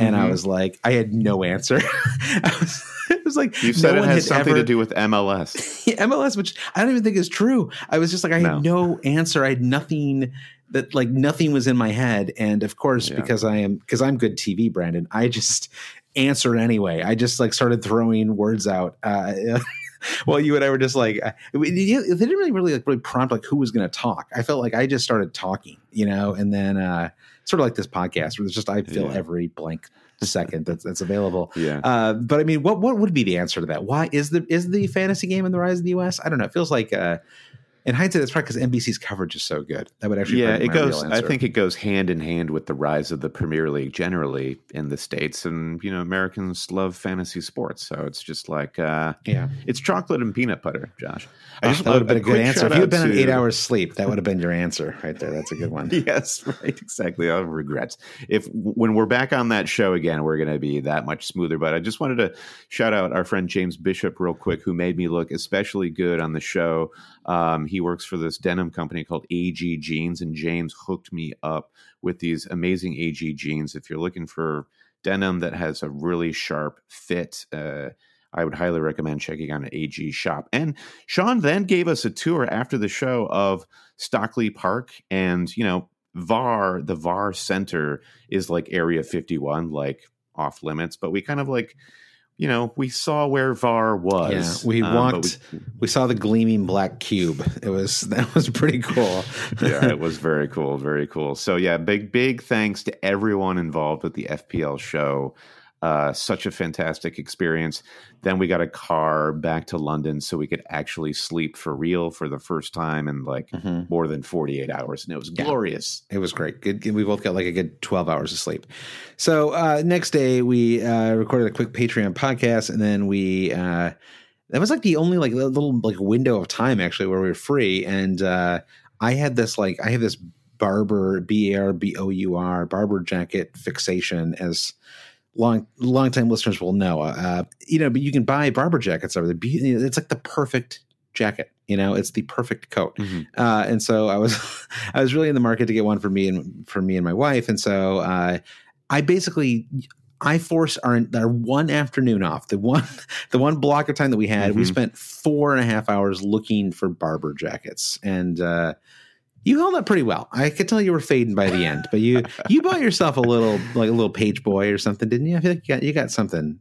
And I Mhm. was like, I had no answer. I was, it was like You said no it has something ever- to do with MLS. MLS, which I don't even think is true. I was just like, I had no answer. I had nothing that like nothing was in my head. And of course, Yeah. because I am because I'm good TV, Brandon, I just answered anyway. I just like started throwing words out. Uh, well, you and I were just like, uh, they didn't really, really, like, really prompt like who was going to talk. I felt like I just started talking, you know, and then uh, sort of like this podcast where it's just I fill Yeah. every blank second that's that's available. Yeah. Uh, but I mean, what what would be the answer to that? Why is the is the fantasy game in the rise in the U.S.? I don't know. It feels like uh, in hindsight, it's probably because NBC's coverage is so good. That would actually yeah, it goes. I think it goes hand in hand with the rise of the Premier League generally in the states, and you know Americans love fantasy sports, so it's just like uh, yeah. it's chocolate and peanut butter, Josh. I just that would have been a good answer. If you had been on eight hours sleep, that would have been your answer right there. That's a good one. yes, right, exactly. I have regrets. If when we're back on that show again, we're going to be that much smoother. But I just wanted to shout out our friend James Bishop real quick, who made me look especially good on the show. Um, he works for this denim company called AG Jeans, and James hooked me up with these amazing AG jeans. If you're looking for denim that has a really sharp fit. Uh, I would highly recommend checking out an AG shop. And Sean then gave us a tour after the show of Stockley Park, and you know, VAR, the VAR center is like Area 51, like off limits, but we kind of like, you know, we saw where VAR was. Yeah, we um, walked. We saw the gleaming black cube. It was that was pretty cool. yeah, it was very cool, very cool. So yeah, big big thanks to everyone involved with the FPL show. Uh, such a fantastic experience. Then we got a car back to London so we could actually sleep for real for the first time in like Mhm. more than 48 hours. And it was Yeah. glorious. It was great. Good. We both got like a good 12 hours of sleep. So uh, next day we uh, recorded a quick Patreon podcast, and then we uh, that was like the only like little like window of time actually where we were free. And uh, I had this like I have this Barbour B A R B O U R Barbour jacket fixation as long long time listeners will know. Uh, you know, but you can buy Barbour jackets over there. It's like the perfect jacket. You know, it's the perfect coat. Uh, and so I was, I was really in the market to get one for me and for me and my wife. And so uh, I basically, I forced our, our one afternoon off. The one, the one block of time that we had, we Mhm. spent four and a half hours looking for Barbour jackets, and uh, you held up pretty well. I could tell you were fading by the end, but you you bought yourself a little like a little page boy or something, didn't you? I feel like you got, you got something.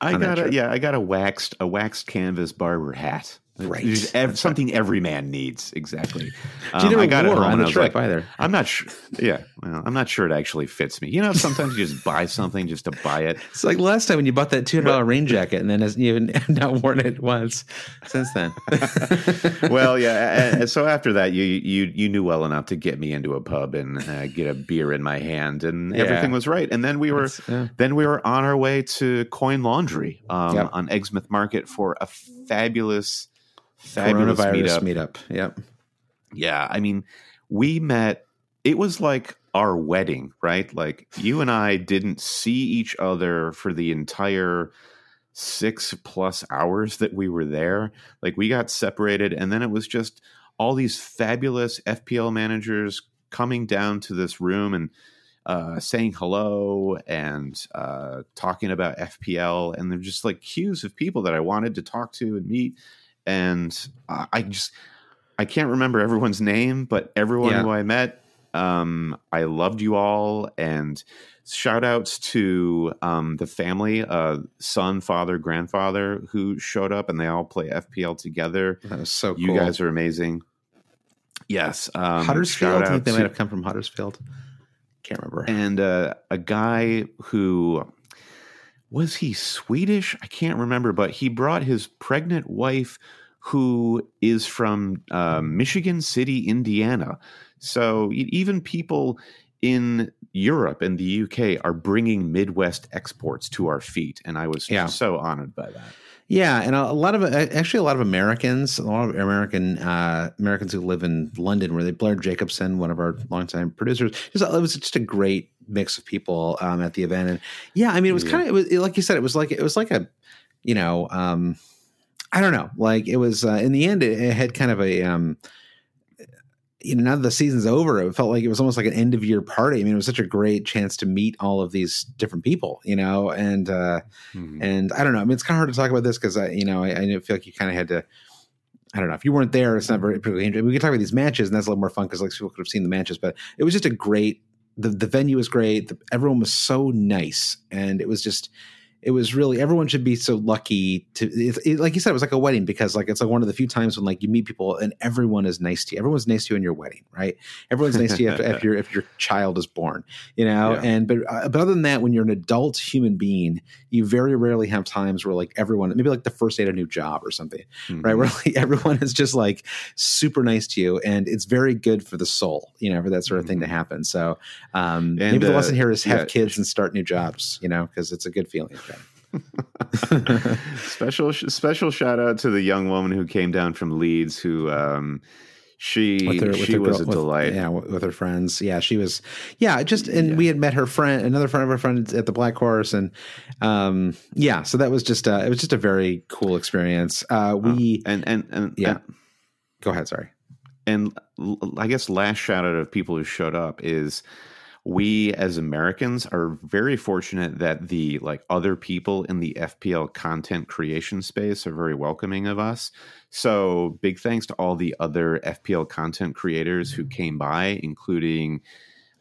I got a yeah, I got a waxed a waxed canvas Barbour hat. Right. Ev- something every man needs. Exactly. you Um, I got it home on the trip like, either. I'm not sure. Yeah, well, I'm not sure it actually fits me. You know, sometimes you just buy something just to buy it. It's like last time when you bought that two hundred dollar rain jacket and then has you have not worn it once since then. well, yeah. and- and so after that, you you you knew well enough to get me into a pub and uh, get a beer in my hand, and Yeah. everything was right. And then we were Yeah. then we were on our way to Coin Laundry um, Yep. on Exmouth Market for a fabulous, fabulous coronavirus meetup. meetup. Yep. Yeah, I mean, we met. It was like our wedding, right? Like you and I didn't see each other for the entire six plus hours that we were there. Like we got separated, and then it was just all these fabulous FPL managers coming down to this room and uh, saying hello and uh, talking about FPL. And they're just like queues of people that I wanted to talk to and meet. And I just I can't remember everyone's name, but everyone Yeah. who I met, um, I loved you all, and shout outs to um, the family, uh, son, father, grandfather who showed up, and they all play FPL together. That was so cool. You guys are amazing. Yes, um, Huddersfield. I think they might have come from Huddersfield. Can't remember. and uh, a guy who was he Swedish? I can't remember, but he brought his pregnant wife, who is from uh, Michigan City, Indiana. So even people in Europe and the UK are bringing Midwest exports to our feet, and I was Yeah. so honored by that. Yeah, and a, a lot of actually a lot of Americans, a lot of American uh, Americans who live in London, where they Blair Jacobson, one of our longtime producers. Just, it was just a great mix of people um, at the event, and yeah, I mean, it was Yeah. kind of it was like you said, it was like it was like a, you know, um, I don't know, like it was uh, in the end, it, it had kind of a. Um, you know, now that the season's over, it felt like it was almost like an end of year party. I mean, it was such a great chance to meet all of these different people, you know, and uh, Mhm. and I don't know. I mean, it's kind of hard to talk about this because I, you know, I, I feel like you kind of had to. I don't know if you weren't there. It's not very particularly interesting. We could talk about these matches, and that's a little more fun because like people could have seen the matches. But it was just a great. The the venue was great. The, everyone was so nice, and it was just. It was really everyone should be so lucky to it, it, like you said it was like a wedding because like it's like one of the few times when like you meet people and everyone is nice to you everyone's nice to you in your wedding right everyone's nice to you after, after your if your child is born you know Yeah. and but uh, but other than that when you're an adult human being you very rarely have times where like everyone maybe like the first day at a new job or something Mhm. right where like everyone is just like super nice to you and it's very good for the soul you know for that sort of thing to Mhm. happen so um And, maybe the uh, lesson here is have yeah. kids and start new jobs you know because it's a good feeling special special shout out to the young woman who came down from Leeds who um she with her, with she was girl- a with- delight. yeah, with, her friends. Yeah, she was. Yeah, just and Yeah. we had met her friend, another friend of our friend at the Black Horse, and um, yeah, so that was just uh, it was just a very cool experience. Uh, we and and and yeah. and, go ahead. Sorry. and I guess last shout out of people who showed up is we as Americans are very fortunate that the like other people in the FPL content creation space are very welcoming of us. So big thanks to all the other FPL content creators who came by, including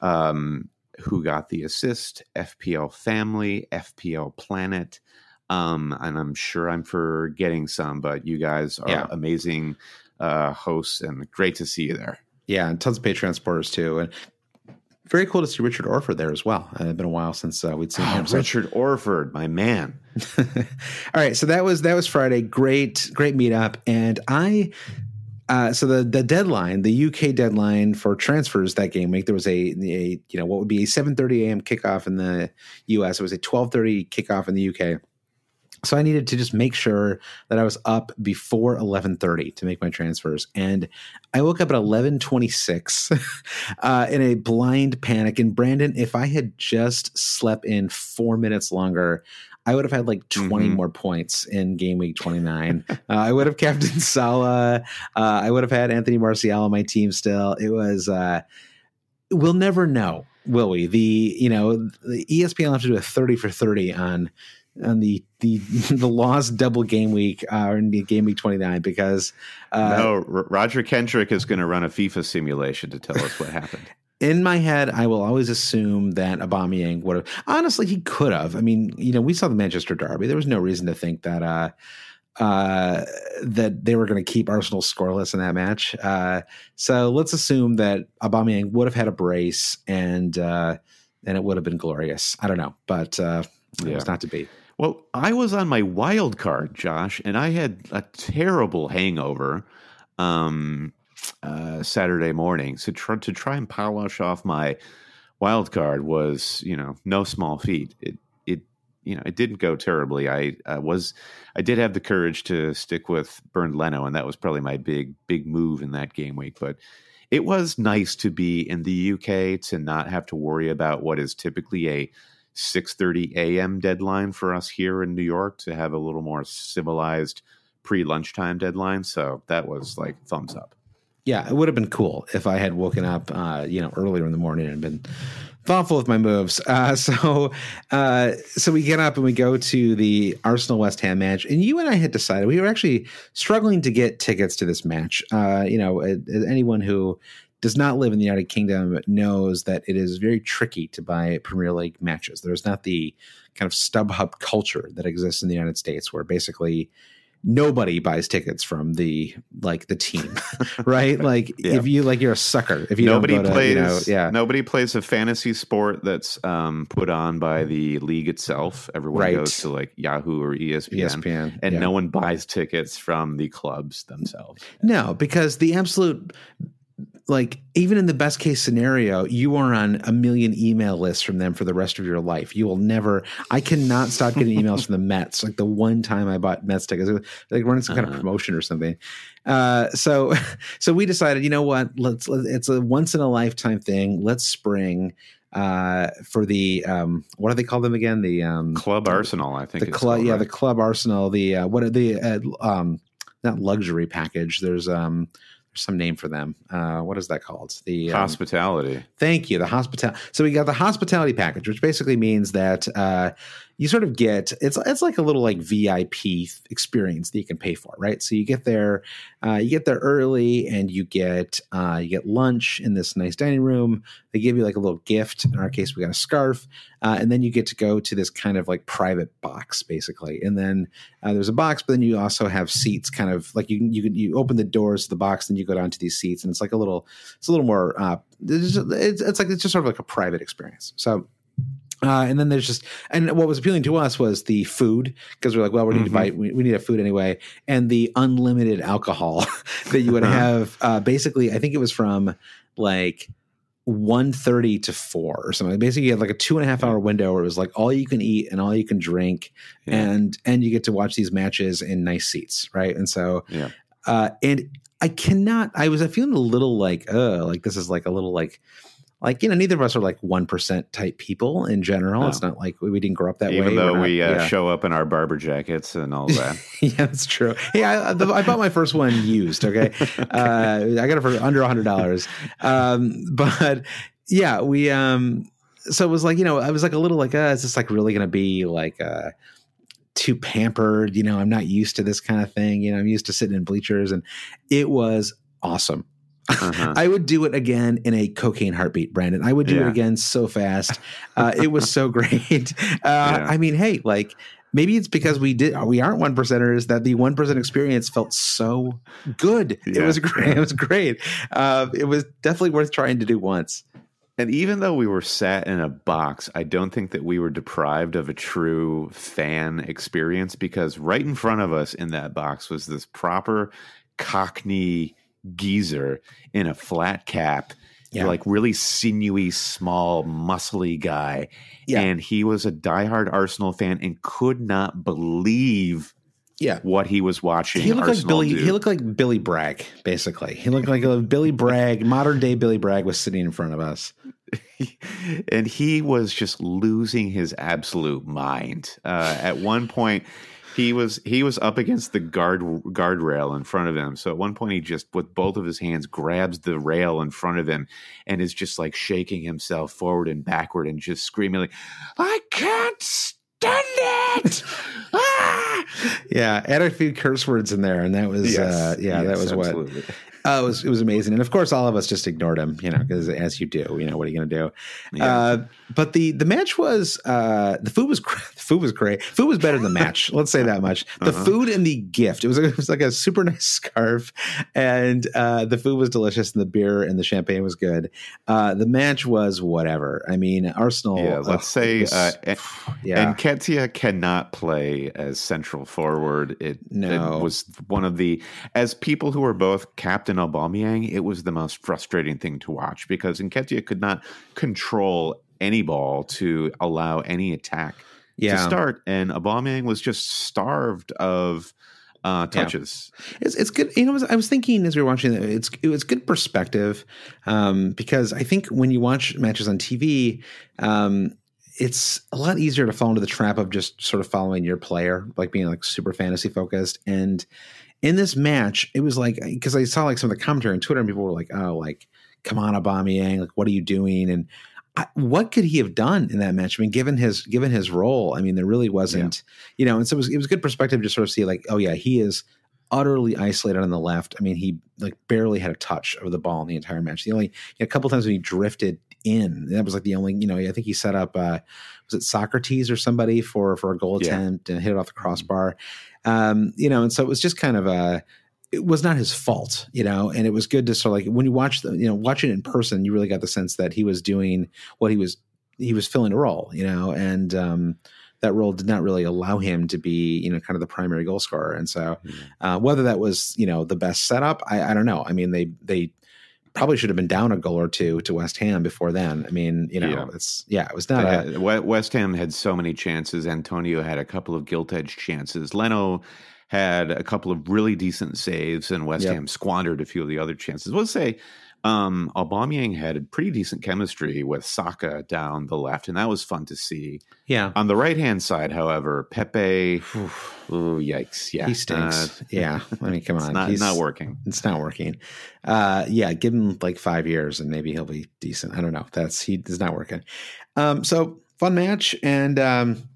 um, who got the assist, FPL family, FPL planet. Um, and I'm sure I'm forgetting some, but you guys are Yeah. amazing uh, hosts and great to see you there. Yeah, and tons of Patreon supporters too, and very cool to see Richard Orford there as well. Uh, it's been a while since uh, we'd seen Oh, him. So- Richard Orford, my man. All right, so that was that was Friday. Great, great meetup, and I. Uh, so the the deadline, the UK deadline for transfers that game week, there was a, a you know what would be a seven thirty a.m. kickoff in the US. It was a twelve thirty kickoff in the UK. So I needed to just make sure that I was up before eleven thirty to make my transfers, and I woke up at eleven twenty six uh, in a blind panic. And Brandon, if I had just slept in four minutes longer, I would have had like 20 Mhm. more points in game week 29. uh, I would have captained Salah. Uh, I would have had Anthony Martial on my team still. It was, uh, we'll never know, will we? The, you know, the ESPN will have to do a 30 for 30 on, on the, the, the lost double game week, uh, in the game week 29 because, uh, no, R- Roger Kendrick is going to run a FIFA simulation to tell us what happened. in my head, I will always assume that Aubameyang would have. Honestly, he could have. I mean, you know, we saw the Manchester derby. There was no reason to think that uh, uh, that they were going to keep Arsenal scoreless in that match. Uh, so let's assume that Aubameyang would have had a brace and uh, and it would have been glorious. I don't know, but uh, it Yeah. was not to be. Well, I was on my wild card, Josh, and I had a terrible hangover um, uh, Saturday morning. So to try and polish off my wild card was, you know, no small feat. It, it, you know, it didn't go terribly. I uh, was, I did have the courage to stick with Bernd Leno, and that was probably my big, big move in that game week. But it was nice to be in the UK to not have to worry about what is typically a 6:30 a.m. deadline for us here in New York to have a little more civilized pre-lunchtime deadline. So that was like thumbs up. Yeah, it would have been cool if I had woken up, uh, you know, earlier in the morning and been thoughtful with my moves. Uh, so, uh, so we get up and we go to the Arsenal West Ham match, and you and I had decided we were actually struggling to get tickets to this match. Uh, you know, anyone who does not live in the United Kingdom knows that it is very tricky to buy Premier League matches. There's not the kind of StubHub culture that exists in the United States, where basically nobody buys tickets from the like the team, right? Like yeah. if you like you're a sucker if you nobody plays. To, you know, yeah, nobody plays a fantasy sport that's um, put on by the league itself. Everyone right. goes to like Yahoo or ESPN, ESPN and yeah. no one buys tickets from the clubs themselves. No, because the absolute like even in the best case scenario, you are on a million email lists from them for the rest of your life. You will never. I cannot stop getting emails from the Mets. Like the one time I bought Mets tickets, like running some kind uh-huh. of promotion or something. Uh, so, so we decided, you know what? Let's. It's a once in a lifetime thing. Let's spring uh, for the um, what do they call them again? The um, Club Arsenal, I think. The club, yeah, right? the Club Arsenal. The uh, what are the uh, um, not luxury package? There's um some name for them. Uh, what is that called? The um, hospitality. Thank you. The hospitality. So we got the hospitality package, which basically means that uh, you sort of get it's it's like a little like VIP experience that you can pay for, right? So you get there, uh, you get there early, and you get uh, you get lunch in this nice dining room. They give you like a little gift. In our case, we got a scarf, uh, and then you get to go to this kind of like private box, basically. And then uh, there's a box, but then you also have seats, kind of like you you you open the doors of the box, and you go down to these seats, and it's like a little it's a little more uh, it's, it's like it's just sort of like a private experience. So uh, and then there's just and what was appealing to us was the food because we're like, well, we need mm-hmm. to buy we, we, need a food anyway, and the unlimited alcohol that you would uh-huh. have. Uh, basically, I think it was from like 1.30 to 4 or something basically you had like a two and a half hour window where it was like all you can eat and all you can drink yeah. and and you get to watch these matches in nice seats right and so yeah uh and i cannot i was I feeling a little like uh like this is like a little like like you know neither of us are like 1% type people in general. It's not like we, we, didn't grow up that even way. Even though not, we uh, yeah. show up in our Barbour jackets and all that. Yeah that's true. Hey I, the, I, bought my first one used okay, okay. Uh, i got it for under a hundred dollars. Um, but yeah we um so it was like you know i was like a little like uh is this like really gonna be like uh too pampered? You know i'm not used to this kind of thing. You know i'm used to sitting in bleachers and it was awesome uh-huh. I would do it again in a cocaine heartbeat, Brandon. I would do yeah. it again so fast. Uh, it was so great. Uh, yeah. I mean, hey, like maybe it's because we did we aren't one percenters that the one percent experience felt so good. Yeah. It was great. It was great. Uh, it was definitely worth trying to do once. And even though we were sat in a box, I don't think that we were deprived of a true fan experience because right in front of us in that box was this proper Cockney geezer in a flat cap, yeah. like really sinewy, small, muscly guy. Yeah. And he was a diehard Arsenal fan and could not believe yeah. what he was watching. He looked Arsenal like Billy. Do. He looked like Billy Bragg, basically. He looked like a Billy Bragg, modern day Billy Bragg was sitting in front of us. and he was just losing his absolute mind. Uh, at one point, he was he was up against the guard guardrail in front of him. So at one point he just with both of his hands grabs the rail in front of him and is just like shaking himself forward and backward and just screaming like, "I can't stand it!" ah! Yeah, add a few curse words in there, and that was yes, uh, yeah, yes, that was absolutely. what uh, it was it was amazing, and of course, all of us just ignored him, you know, because as you do, you know, what are you going to do? Yeah. Uh, but the the match was uh, the food was the food was great. Food was better than the match. let's say that much. The uh-huh. food and the gift. It was it was like a super nice scarf, and uh, the food was delicious, and the beer and the champagne was good. Uh, the match was whatever. I mean, Arsenal. Yeah, let's say was, uh, yeah. Nketiah cannot play as central forward. It, no. it was one of the as people who are both Captain Aubameyang, it was the most frustrating thing to watch because Nketiah could not control any ball to allow any attack yeah. to start, and Aubameyang was just starved of uh, touches. Yeah. It's it's good. You know, I was thinking as we were watching it, it's it was good perspective um, because I think when you watch matches on TV. Um, it's a lot easier to fall into the trap of just sort of following your player, like being like super fantasy focused. And in this match, it was like because I saw like some of the commentary on Twitter, and people were like, "Oh, like come on, Aubameyang, like what are you doing?" And what could he have done in that match? I mean, given his given his role, I mean, there really wasn't, yeah. you know, and so it was it was good perspective to sort of see like, oh yeah, he is utterly isolated on the left. I mean, he like barely had a touch of the ball in the entire match. The only you know, a couple times when he drifted in, that was like the only, you know, I think he set up uh was it Sokratis or somebody for for a goal yeah. attempt and hit it off the crossbar. Um, you know, and so it was just kind of a it was not his fault, you know, and it was good to sort of like when you watch the, you know, watch it in person, you really got the sense that he was doing what he was, he was filling a role, you know, and um, that role did not really allow him to be, you know, kind of the primary goal scorer. And so, mm-hmm. uh, whether that was, you know, the best setup, I, I don't know. I mean, they they probably should have been down a goal or two to West Ham before then. I mean, you know, yeah. it's yeah, it was not a, West Ham had so many chances. Antonio had a couple of gilt edged chances. Leno had a couple of really decent saves, and West yep. Ham squandered a few of the other chances. Let's say um, Aubameyang had pretty decent chemistry with Saka down the left, and that was fun to see. Yeah. On the right hand side, however, Pepe, ooh, yikes! Yeah, he stinks. Uh, yeah, I mean, come on, not, He's, not working. It's not working. Uh, yeah, give him like five years, and maybe he'll be decent. I don't know. That's he is not working. Um, so fun match, and um,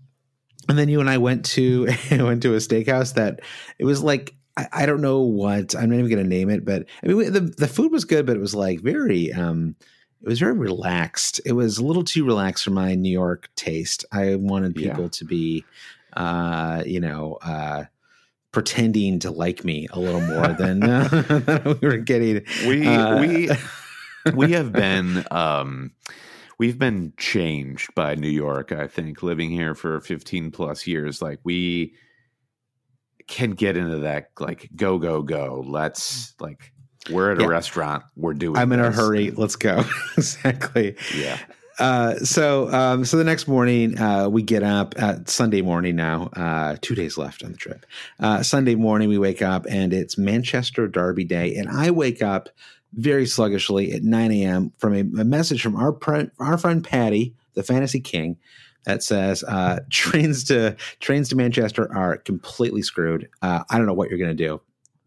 and then you and I went to went to a steakhouse that it was like I, I don't know what I'm not even going to name it, but I mean the the food was good, but it was like very um it was very relaxed. It was a little too relaxed for my New York taste. I wanted people yeah. to be uh you know uh pretending to like me a little more than, uh, than we were getting. We uh, we we have been um we've been changed by New York, I think, living here for 15 plus years. Like we can get into that like go go go. Let's like we're at a yeah. restaurant, we're doing I'm this. in a hurry, let's go. exactly. Yeah. Uh, so um, so the next morning uh, we get up at Sunday morning now uh, two days left on the trip uh, Sunday morning we wake up and it's Manchester Derby day and I wake up very sluggishly at 9 a.m. from a, a message from our our friend Patty, the Fantasy King, that says uh, trains to trains to Manchester are completely screwed. Uh, I don't know what you're going to do.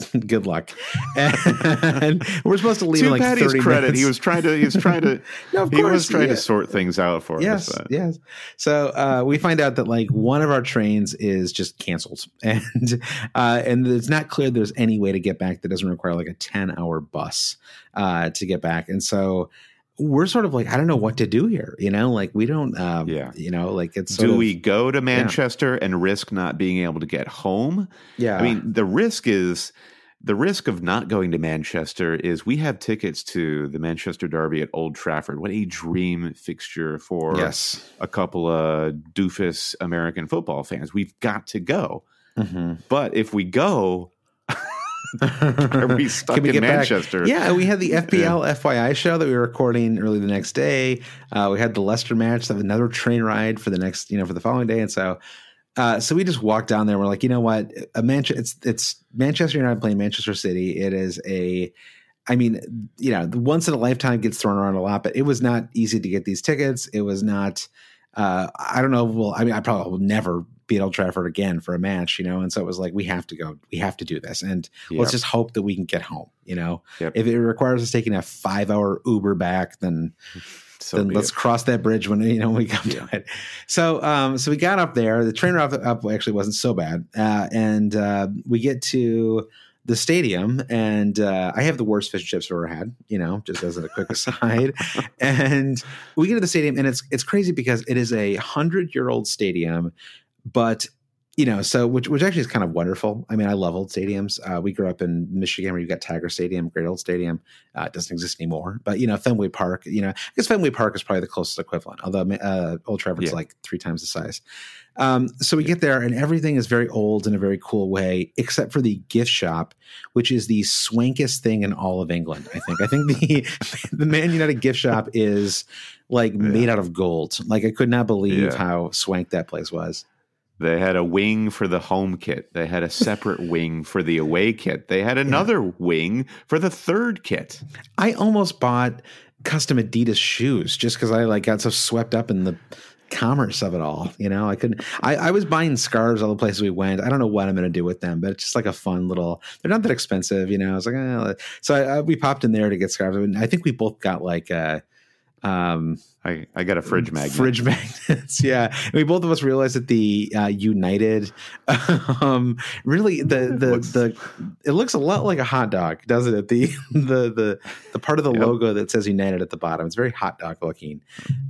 Good luck. And we're supposed to leave to in like Patty's 30 credit. Minutes. He was trying to. He was trying to. no, of he course, was trying yeah. to sort things out for yes, us. Yes. So uh, we find out that like one of our trains is just canceled, and uh, and it's not clear there's any way to get back that doesn't require like a ten hour bus uh, to get back, and so we're sort of like I don't know what to do here. You know, like we don't. Um, yeah. You know, like it's. Do of, we go to Manchester yeah. and risk not being able to get home? Yeah. I mean, the risk is the risk of not going to Manchester is we have tickets to the Manchester Derby at Old Trafford. What a dream fixture for yes. a couple of doofus American football fans. We've got to go. Mm-hmm. But if we go, are we stuck we in Manchester? Back? Yeah, we had the FPL yeah. FYI show that we were recording early the next day. Uh, we had the Leicester match, that another train ride for the next, you know, for the following day, and so. Uh, so we just walked down there. We're like, you know what? A Manchester, it's it's Manchester United playing Manchester City. It is a, I mean, you know, the once in a lifetime gets thrown around a lot, but it was not easy to get these tickets. It was not. Uh, I don't know. Well, I mean, I probably will never be at Old Trafford again for a match, you know. And so it was like, we have to go, we have to do this, and yep. let's just hope that we can get home, you know. Yep. If it requires us taking a five-hour Uber back, then. So then let's it. cross that bridge when you know when we come yeah. to it. So um, so we got up there. The train up, up actually wasn't so bad, uh, and uh, we get to the stadium, and uh, I have the worst fish and chips I've ever had. You know, just as a quick aside. and we get to the stadium, and it's it's crazy because it is a hundred year old stadium but you know, so which which actually is kind of wonderful. I mean, I love old stadiums. Uh, we grew up in Michigan where you've got Tiger Stadium, great old stadium. Uh, it doesn't exist anymore, but you know, Fenway Park. You know, I guess Fenway Park is probably the closest equivalent, although uh, Old Trafford's yeah. like three times the size. Um, so we get there, and everything is very old in a very cool way, except for the gift shop, which is the swankest thing in all of England. I think. I think the the Man United gift shop is like yeah. made out of gold. Like I could not believe yeah. how swank that place was. They had a wing for the home kit. They had a separate wing for the away kit. They had another yeah. wing for the third kit. I almost bought custom Adidas shoes just because I like got so swept up in the commerce of it all. You know, I couldn't. I, I was buying scarves all the places we went. I don't know what I'm going to do with them, but it's just like a fun little. They're not that expensive, you know. I was like, eh. so I, I, we popped in there to get scarves. I, mean, I think we both got like. Uh, Um, I, I got a fridge magnet. Fridge magnets, yeah. we both of us realized that the uh, United, um, really the the Looks- the it looks a lot like a hot dog, doesn't it? The the the the part of the Yep. logo that says United at the bottom. It's very hot dog looking.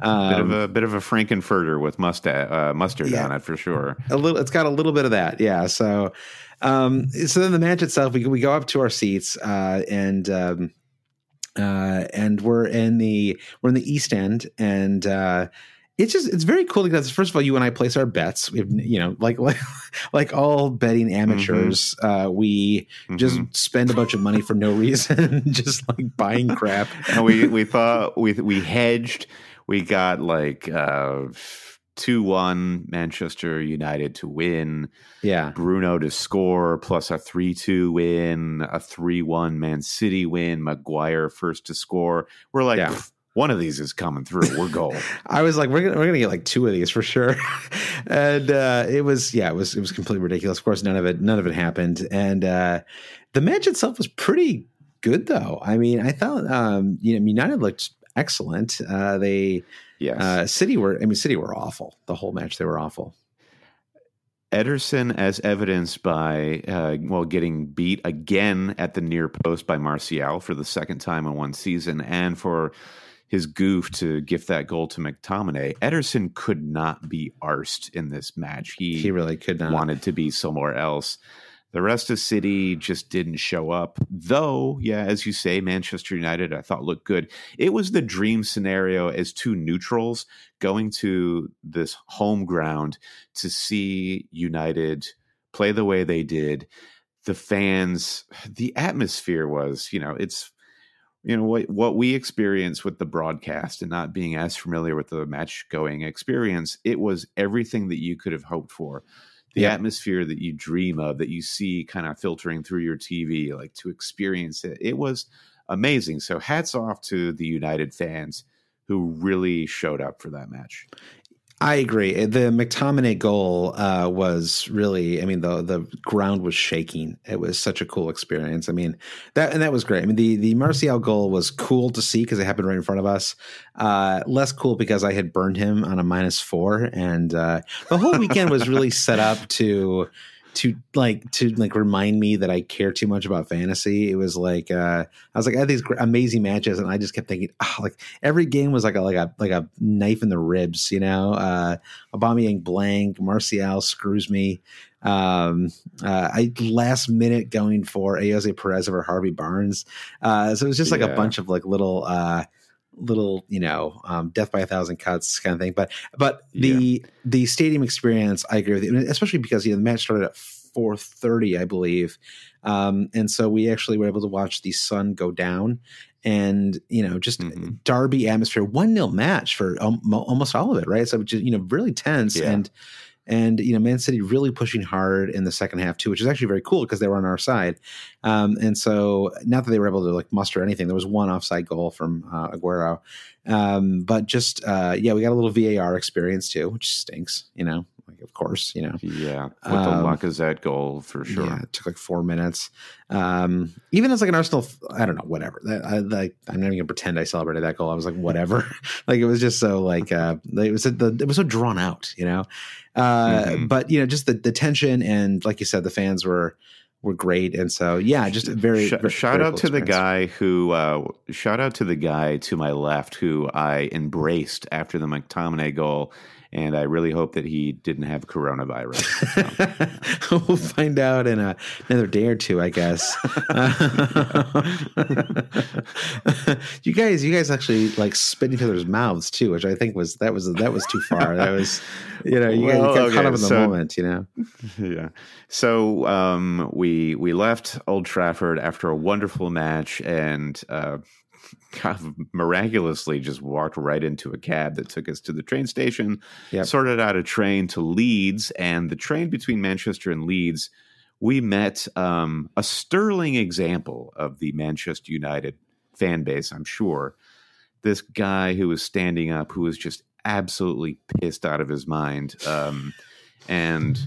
Um, bit of a bit of a Frankenfurter with musta- uh, mustard Yeah. on it for sure. a little it's got a little bit of that yeah so um so then the match itself we, we go up to our seats uh and um uh and we're in the we're in the east end and uh it's just it's very cool because first of all you and I place our bets we've you know like like like all betting amateurs uh we just Mhm. spend a bunch of money for no reason just like buying crap and we we thought we we hedged. We got like uh, two one Manchester United to win, yeah Bruno to score, plus a three two win, a three one Man City win, Maguire first to score. We're like. Yeah. One of these is coming through. We're gold. I was like, we're gonna we're gonna get like two of these for sure, and uh, it was yeah, it was it was completely ridiculous. Of course, none of it none of it happened, and uh, the match itself was pretty good though. I mean, I thought um, you know United looked excellent. Uh, they yes. uh, City were I mean City were awful the whole match. They were awful. Ederson, as evidenced by uh, well getting beat again at the near post by Martial for the second time in one season, and for his goof to gift that goal to McTominay. Ederson could not be arsed in this match. He, He really could not. wanted to be somewhere else. The rest of City just didn't show up. Though, yeah, as you say, Manchester United I thought looked good. It was the dream scenario as two neutrals going to this home ground to see United play the way they did. The fans, the atmosphere was, you know, it's you know what what we experienced with the broadcast and not being as familiar with the match going experience it was everything that you could have hoped for the Yeah. atmosphere that you dream of that you see kind of filtering through your tv like to experience it it was amazing so hats off to the united fans who really showed up for that match I agree. The McTominay goal uh, was really, I mean, the the ground was shaking. It was such a cool experience. I mean, that and that was great. I mean, the the Martial goal was cool to see because it happened right in front of us. Uh, less cool because I had burned him on a minus four, and uh, the whole weekend was really set up to to like to like remind me that I care too much about fantasy. It was like uh, I was like I had these amazing matches, and I just kept thinking, oh, like every game was like a like a like a knife in the ribs, you know. Uh, Aubameyang blank, Martial screws me. Um, uh, I last minute going for Ayoze Perez over Harvey Barnes. Uh, so it was just like a bunch of like little. Uh, little you know um, death by a thousand cuts kind of thing. But but the the stadium experience i agree with you. Especially because you know the match started at 4.30 i believe. Um, and so we actually were able to watch the sun go down and you know just Mhm. derby atmosphere one nil match for um, almost all of it right? So just you know really tense Yeah. and and you know man city really pushing hard in the second half too which is actually very cool because they were on our side. Um, and so not that they were able to like muster anything there was one offside goal from uh, aguero. Um, but just uh, yeah we got a little var experience too which stinks you know like of course you know yeah with the Um, lacazette goal for sure yeah, it took like four minutes. Um, even as like an Arsenal, I don't know, whatever. That- I, like, I'm not even gonna pretend I celebrated that goal. I was like, whatever. like it was just so like uh, it was the, it was so drawn out, you know. Uh, Mhm. But you know, just the the tension and like you said, the fans were were great, and so yeah, just very, very shout out to the guy who uh, shout out to the guy to my left who I embraced after the McTominay goal, and I really hope that he didn't have coronavirus. So, we'll find out in a, another day or two, I guess. you guys, you guys actually like spit each other's mouths too, which I think was that was that was too far. That was, you know, you, Well, guys, got okay, caught up in the so- moment, you know. yeah. So um, we we left Old Trafford after a wonderful match and. Uh, kind of miraculously just walked right into a cab that took us to the train station Yep. sorted out a train to leeds and the train between manchester and leeds we met um, a sterling example of the manchester united fan base i'm sure this guy who was standing up who was just absolutely pissed out of his mind um, and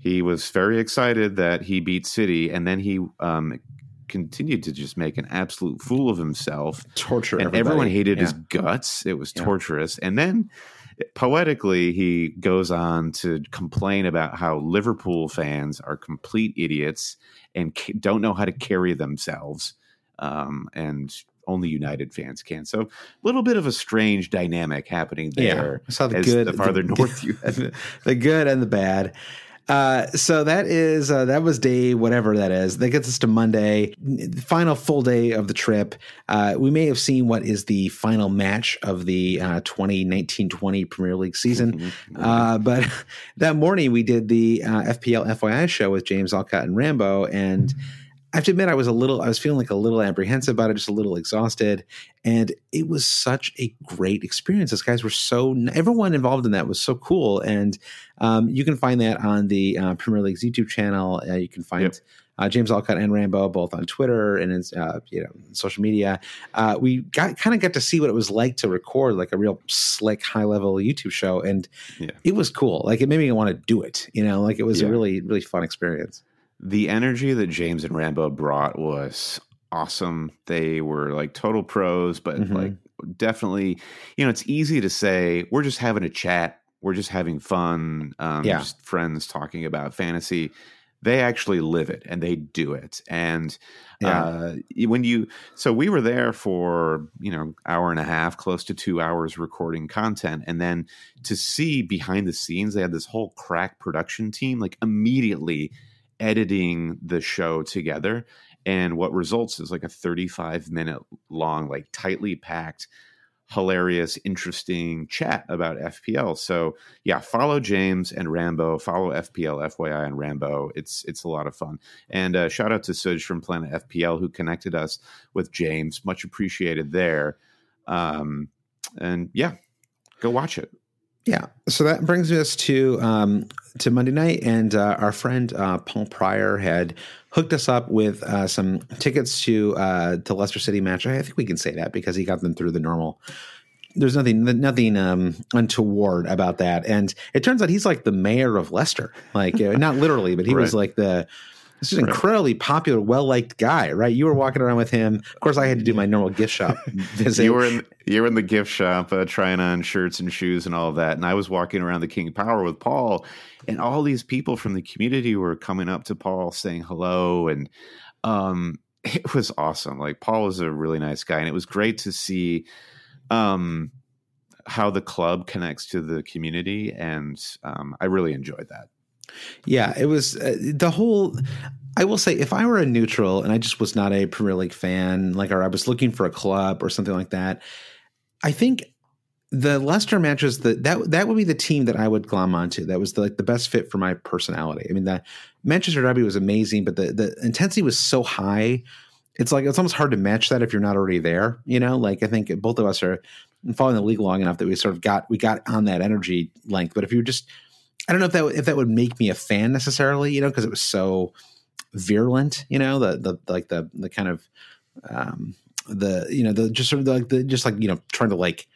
he was very excited that he beat city and then he um, continued to just make an absolute fool of himself. Torture. And everybody. everyone hated Yeah. his guts. It was Yeah. torturous. And then poetically, he goes on to complain about how Liverpool fans are complete idiots and don't know how to carry themselves. Um, and only United fans can. So, a little bit of a strange dynamic happening there. I saw the good, the farther the- north you the good and the bad. Uh, so that is uh, that was day whatever that is. That gets us to Monday, final full day of the trip. Uh, we may have seen what is the final match of the uh, 2019-20 Premier League season. Uh, but that morning we did the uh, FPL FYI show with James Alcott and Rambo, and I have to admit I was a little, I was feeling like a little apprehensive about it, just a little exhausted, and it was such a great experience. Those guys were so, everyone involved in that was so cool, and um, you can find that on the uh, Premier League's YouTube channel. Uh, you can find. Yep. Uh, James Alcott and Rambo both on Twitter and in, uh, you know social media. Uh, we got kind of got to see what it was like to record like a real slick, high level YouTube show, and Yeah. it was cool. Like it made me want to do it. You know, like it was a really really fun experience. The energy that James and Rambo brought was awesome. They were like total pros, but Mhm. like definitely, you know, it's easy to say we're just having a chat, we're just having fun, um, Yeah. just friends talking about fantasy. They actually live it and they do it. And Yeah. uh, when you, so we were there for you know hour and a half, close to two hours recording content, and then to see behind the scenes, they had this whole crack production team, like immediately editing the show together and what results is like a 35 minute long like tightly packed hilarious interesting chat about fpl so yeah follow james and rambo follow fpl fyi and rambo. It's it's a lot of fun. And uh, shout out to suj from planet fpl who connected us with james. Much appreciated there. Um and yeah go watch it Yeah. So that brings us to um, to Monday night, and uh, our friend uh, Paul Pryor had hooked us up with uh, some tickets to uh, to Leicester City match. I think we can say that because he got them through the normal. There's nothing nothing um, untoward about that, and it turns out he's like the mayor of Leicester, like not literally, but he was like the. This is an incredibly popular, well liked guy, right? You were walking around with him. Of course, I had to do my normal gift shop visit. you were in you were in the gift shop uh, trying on shirts and shoes and all that, and I was walking around the King of Power with Paul, and all these people from the community were coming up to Paul saying hello, and um, it was awesome. Like Paul was a really nice guy, and it was great to see um, how the club connects to the community, and um, I really enjoyed that. Yeah, it was uh, the whole. I will say, if I were a neutral and I just was not a Premier League fan, like, or I was looking for a club or something like that, I think the Leicester matches that that that would be the team that I would glom onto. That was the, like the best fit for my personality. I mean, the Manchester Derby was amazing, but the the intensity was so high. It's like it's almost hard to match that if you're not already there. You know, like I think both of us are following the league long enough that we sort of got we got on that energy length. But if you're just I don't know if that would- if that would make me a fan necessarily, you know, because it was so virulent, you know, the the like the the kind of um the you know the just sort of like the just like you know trying to like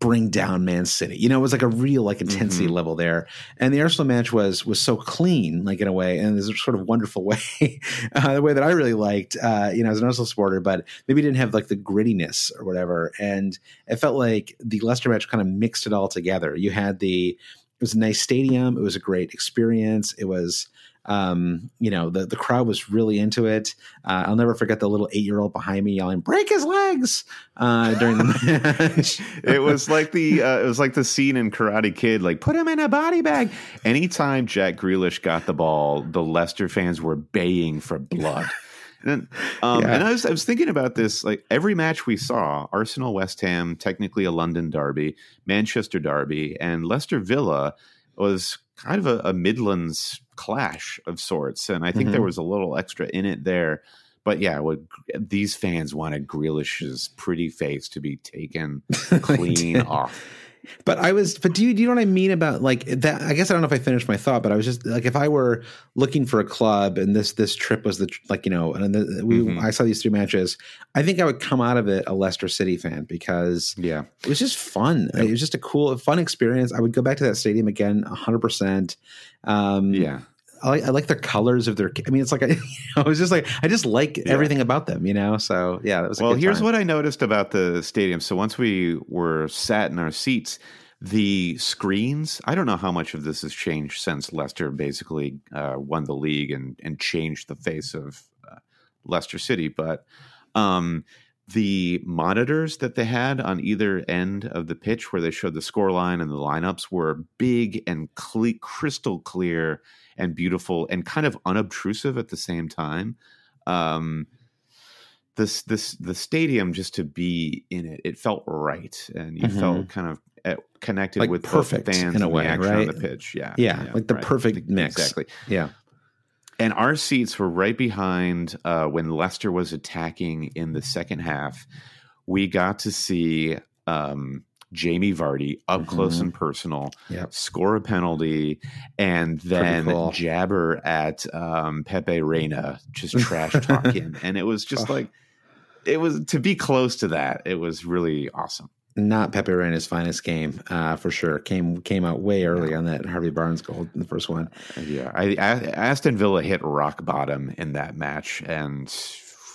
bring down Man City. You know, it was like a real like intensity Mhm. level there. And the Arsenal match was was so clean, like in a way, and there's a sort of wonderful way, uh, the way that I really liked, uh, you know, as an Arsenal supporter, but maybe didn't have like the grittiness or whatever. And it felt like the Leicester match kind of mixed it all together. You had the it was a nice stadium. It was a great experience. It was, um, you know, the the crowd was really into it. Uh, I'll never forget the little eight year old behind me yelling "Break his legs" uh, during the match. it was like the uh, it was like the scene in Karate Kid, like put him in a body bag. Anytime Jack Grealish got the ball, the Leicester fans were baying for blood. And, um, Yeah. and I was I was thinking about this like every match we saw: Arsenal, West Ham, technically a London derby, Manchester derby, and Leicester Villa was kind of a, a Midlands clash of sorts. And I think Mhm. there was a little extra in it there. But yeah, what these fans wanted Grealish's pretty face to be taken clean off. But I was, but do you, do you know what I mean about like that? I guess I don't know if I finished my thought, but I was just like, if I were looking for a club and this, this trip was the, like, you know, and the, we, Mhm. I saw these three matches, I think I would come out of it a Leicester City fan because Yeah. it was just fun. It was just a cool, fun experience. I would go back to that stadium again, hundred percent. Um, Yeah. I like, I like the colors of their. I mean, it's like I, I was just like I just like yeah. everything about them, you know. So yeah, that was. well, here's time. what I noticed about the stadium. So once we were sat in our seats, the screens. I don't know how much of this has changed since Leicester basically uh, won the league and and changed the face of uh, Leicester City, but. Um, the monitors that they had on either end of the pitch where they showed the score line and the lineups were big and crystal clear and beautiful and kind of unobtrusive at the same time um, this this the stadium just to be in it it felt right and you mm-hmm. felt kind of eh, connected like with perfect fans in a way right on the pitch yeah yeah, yeah like the right. perfect mix exactly yeah and our seats were right behind uh, when Leicester was attacking in the second half. We got to see um, Jamie Vardy up mm-hmm. close and personal, yep. score a penalty, and then cool. jabber at um, Pepe Reina, just trash talk him. And it was just oh. like, it was to be close to that. It was really awesome not Pepe Reina's finest game uh, for sure. Came came out way early on that Harvey Barnes goal in the first one. Yeah, I, I, Aston Villa hit rock bottom in that match, and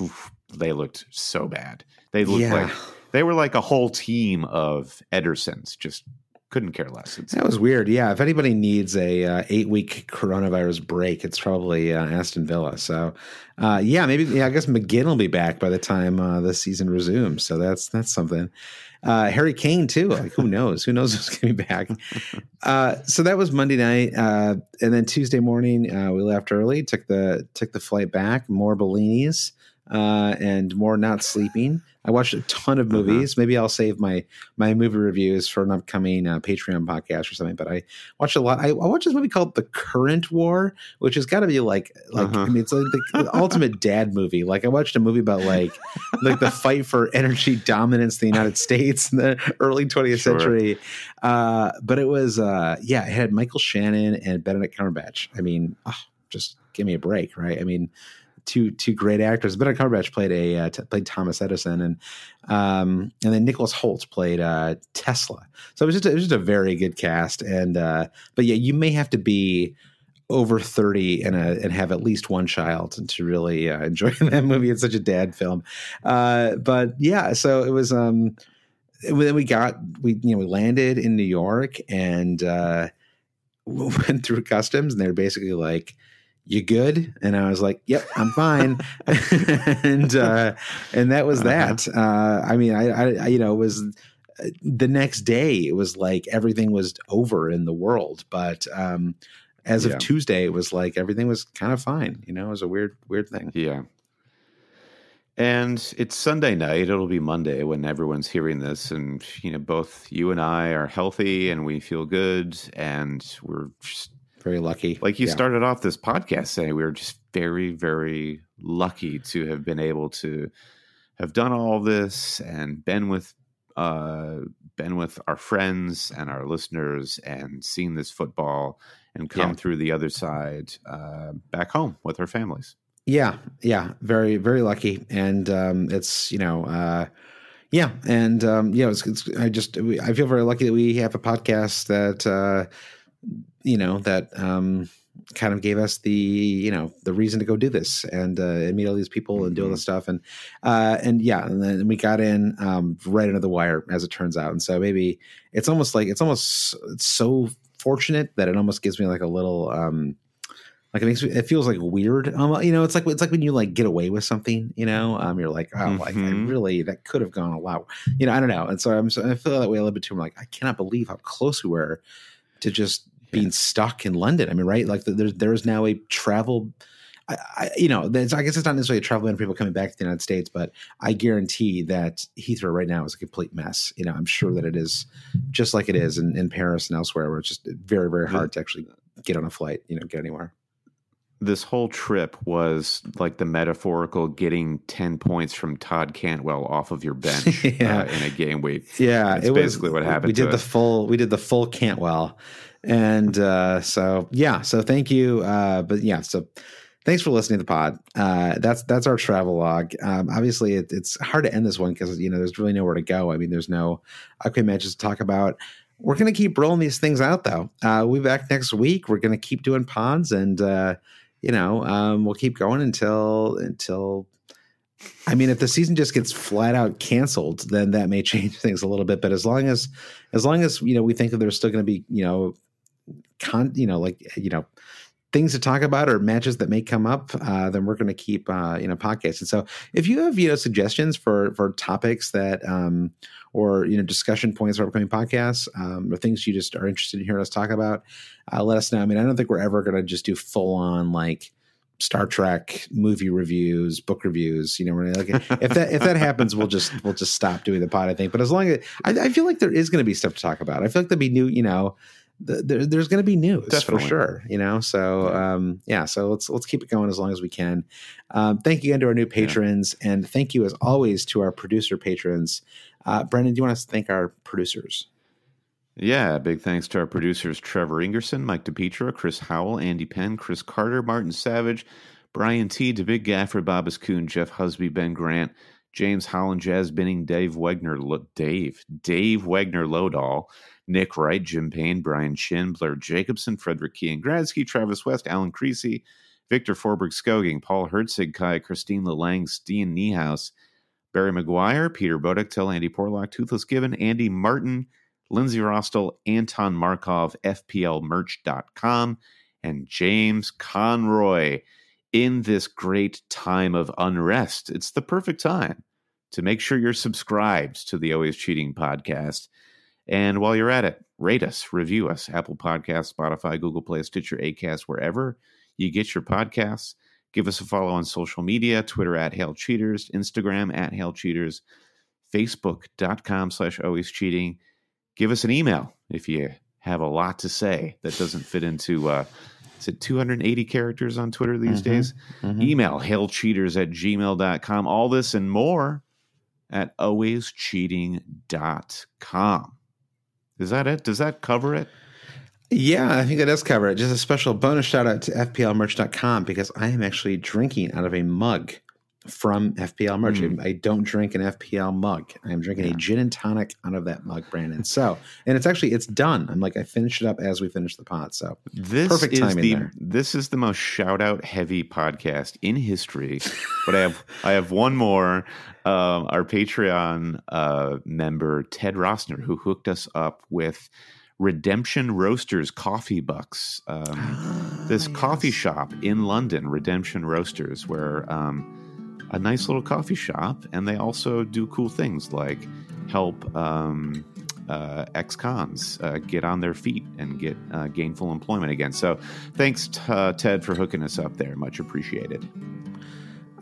oof, they looked so bad. They looked yeah. like they were like a whole team of Edersons, just couldn't care less. It's, that was weird. Yeah, if anybody needs a uh, eight week coronavirus break, it's probably uh, Aston Villa. So, uh, yeah, maybe yeah, I guess McGinn will be back by the time uh, the season resumes. So that's that's something. Uh, Harry Kane too. Like who knows? who knows who's going to be back? Uh, so that was Monday night, uh, and then Tuesday morning uh, we left early. Took the took the flight back. More Bellinis uh, and more not sleeping. I watched a ton of uh-huh. movies. Uh-huh. Maybe I'll save my my movie reviews for an upcoming uh, Patreon podcast or something. But I watched a lot. I, I, watched this movie called The Current War, which has got to be like like uh-huh. I mean, it's like the, the ultimate dad movie. Like I watched a movie about like like the fight for energy dominance in the United States in the early 20th sure. century. Uh, but it was uh, yeah, it had Michael Shannon and Benedict Cumberbatch. I mean, oh, just give me a break, right? I mean two two great actors. Benedict Cumberbatch played a uh, t- played Thomas Edison, and um, and then Nicholas Hoult played uh, Tesla. So it was just a, it was just a very good cast. And uh, but yeah, you may have to be over 30 and a, and have at least one child to really uh, enjoy that movie. It's such a dad film. Uh, but yeah, so it was. Um, then we got we you know we landed in New York and uh, went through customs, and they're basically like you good? And I was like, yep, I'm fine. and, uh, and that was uh-huh. that. Uh, I mean, I, I, you know, it was uh, the next day, it was like everything was over in the world. But, um, as yeah. of Tuesday, it was like everything was kind of fine. You know, it was a weird, weird thing. Yeah. And it's Sunday night. It'll be Monday when everyone's hearing this. And, you know, both you and I are healthy and we feel good. And we're just very lucky. Like you yeah. started off this podcast saying, we were just very, very lucky to have been able to have done all this and been with uh, been with our friends and our listeners and seen this football and come yeah. through the other side uh, back home with our families. Yeah, yeah, very, very lucky, and um, it's you know, uh, yeah, and um, yeah, it's, it's I just I feel very lucky that we have a podcast that uh, you know that um, kind of gave us the you know the reason to go do this and uh, meet all these people mm-hmm. and do all this mm-hmm. stuff and uh, and yeah and then we got in um, right under the wire as it turns out and so maybe it's almost like it's almost it's so fortunate that it almost gives me like a little um, like it makes me, it feels like weird. Um, you know, it's like it's like when you like get away with something. You know, um, you're like, oh, mm-hmm. like I mm-hmm. really that could have gone a lot. You know, I don't know. And so I'm so I feel that way a little bit too. I'm like, I cannot believe how close we were to just being stuck in London. I mean, right? Like there's there's now a travel. I, I, you know, I guess it's not necessarily a travel ban for people coming back to the United States, but I guarantee that Heathrow right now is a complete mess. You know, I'm sure that it is just like it is in, in Paris and elsewhere, where it's just very, very hard to actually get on a flight, you know, get anywhere. This whole trip was like the metaphorical getting 10 points from Todd Cantwell off of your bench yeah. uh, in a game week. Yeah, That's it basically was, what happened. We did the us. full, we did the full Cantwell and uh, so yeah, so thank you. Uh, but yeah, so thanks for listening to the pod. Uh, that's that's our travel log. Um, obviously, it, it's hard to end this one because you know there's really nowhere to go. I mean, there's no upcoming matches to talk about. we're to keep rolling these things out, though. Uh, we'll be back next week. We're to keep doing pods, and uh, you know, um, we'll keep going until until. I mean, if the season just gets flat out canceled, then that may change things a little bit. But as long as, as long as you know, we think that there's still going to be, you know, con, you know, like you know, things to talk about or matches that may come up, uh, then we're going to keep uh, you know podcasts. And so, if you have you know suggestions for for topics that um, or you know discussion points for upcoming podcasts um, or things you just are interested in hearing us talk about, uh, let us know. I mean, I don't think we're ever going to just do full on like. Star Trek movie reviews, book reviews. You know, like if that if that happens, we'll just we'll just stop doing the pod. I think, but as long as I, I feel like there is going to be stuff to talk about. I feel like there'll be new. You know, there, there's going to be news Definitely. for sure. You know, so um, yeah, so let's let's keep it going as long as we can. Um, thank you again to our new patrons, yeah. and thank you as always to our producer patrons. Uh, Brendan, do you want to thank our producers? Yeah, big thanks to our producers Trevor Ingerson, Mike DePietra, Chris Howell, Andy Penn, Chris Carter, Martin Savage, Brian T, the Big Gaffer, Bobbis Kuhn, Jeff Husby, Ben Grant, James Holland, Jazz Binning, Dave Wegner, Dave, Dave Wegner Lodahl. Nick Wright, Jim Payne, Brian Chin, Blair Jacobson, Frederick Kean Gradsky, Travis West, Alan Creasy, Victor Forberg Skoging, Paul Herzig, Kai, Christine Lelang, Steen Niehaus, Barry McGuire, Peter Bodektel, Andy Porlock, Toothless Given, Andy Martin, Lindsay Rostel, Anton Markov, FPLmerch.com, and James Conroy. In this great time of unrest, it's the perfect time to make sure you're subscribed to the Always Cheating podcast and while you're at it, rate us, review us, Apple Podcasts, Spotify, Google Play, Stitcher, Acast, wherever you get your podcasts. Give us a follow on social media, Twitter at Hail Cheaters, Instagram at Hail Cheaters, Facebook.com slash always cheating. Give us an email if you have a lot to say that doesn't fit into uh, is it 280 characters on Twitter these mm-hmm, days? Mm-hmm. Email hailcheaters at gmail.com. All this and more at alwayscheating.com. Is that it? Does that cover it? Yeah, I think that does cover it. Just a special bonus shout out to FPLmerch.com because I am actually drinking out of a mug from FPL merch. Mm. I don't drink an FPL mug. I am drinking yeah. a gin and tonic out of that mug, Brandon. So, and it's actually it's done. I'm like I finished it up as we finished the pot. So this perfect timing the, there. This is the most shout out heavy podcast in history. but I have I have one more. Um, our Patreon uh, member Ted Rossner, who hooked us up with. Redemption Roasters Coffee Bucks. Um, this yes. coffee shop in London, Redemption Roasters, where um, a nice little coffee shop, and they also do cool things like help um, uh, ex-cons uh, get on their feet and get uh, gainful employment again. So, thanks, t- uh, Ted, for hooking us up there. Much appreciated.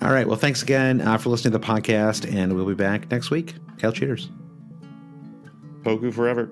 All right. Well, thanks again uh, for listening to the podcast, and we'll be back next week. Hail cheaters. Poku forever.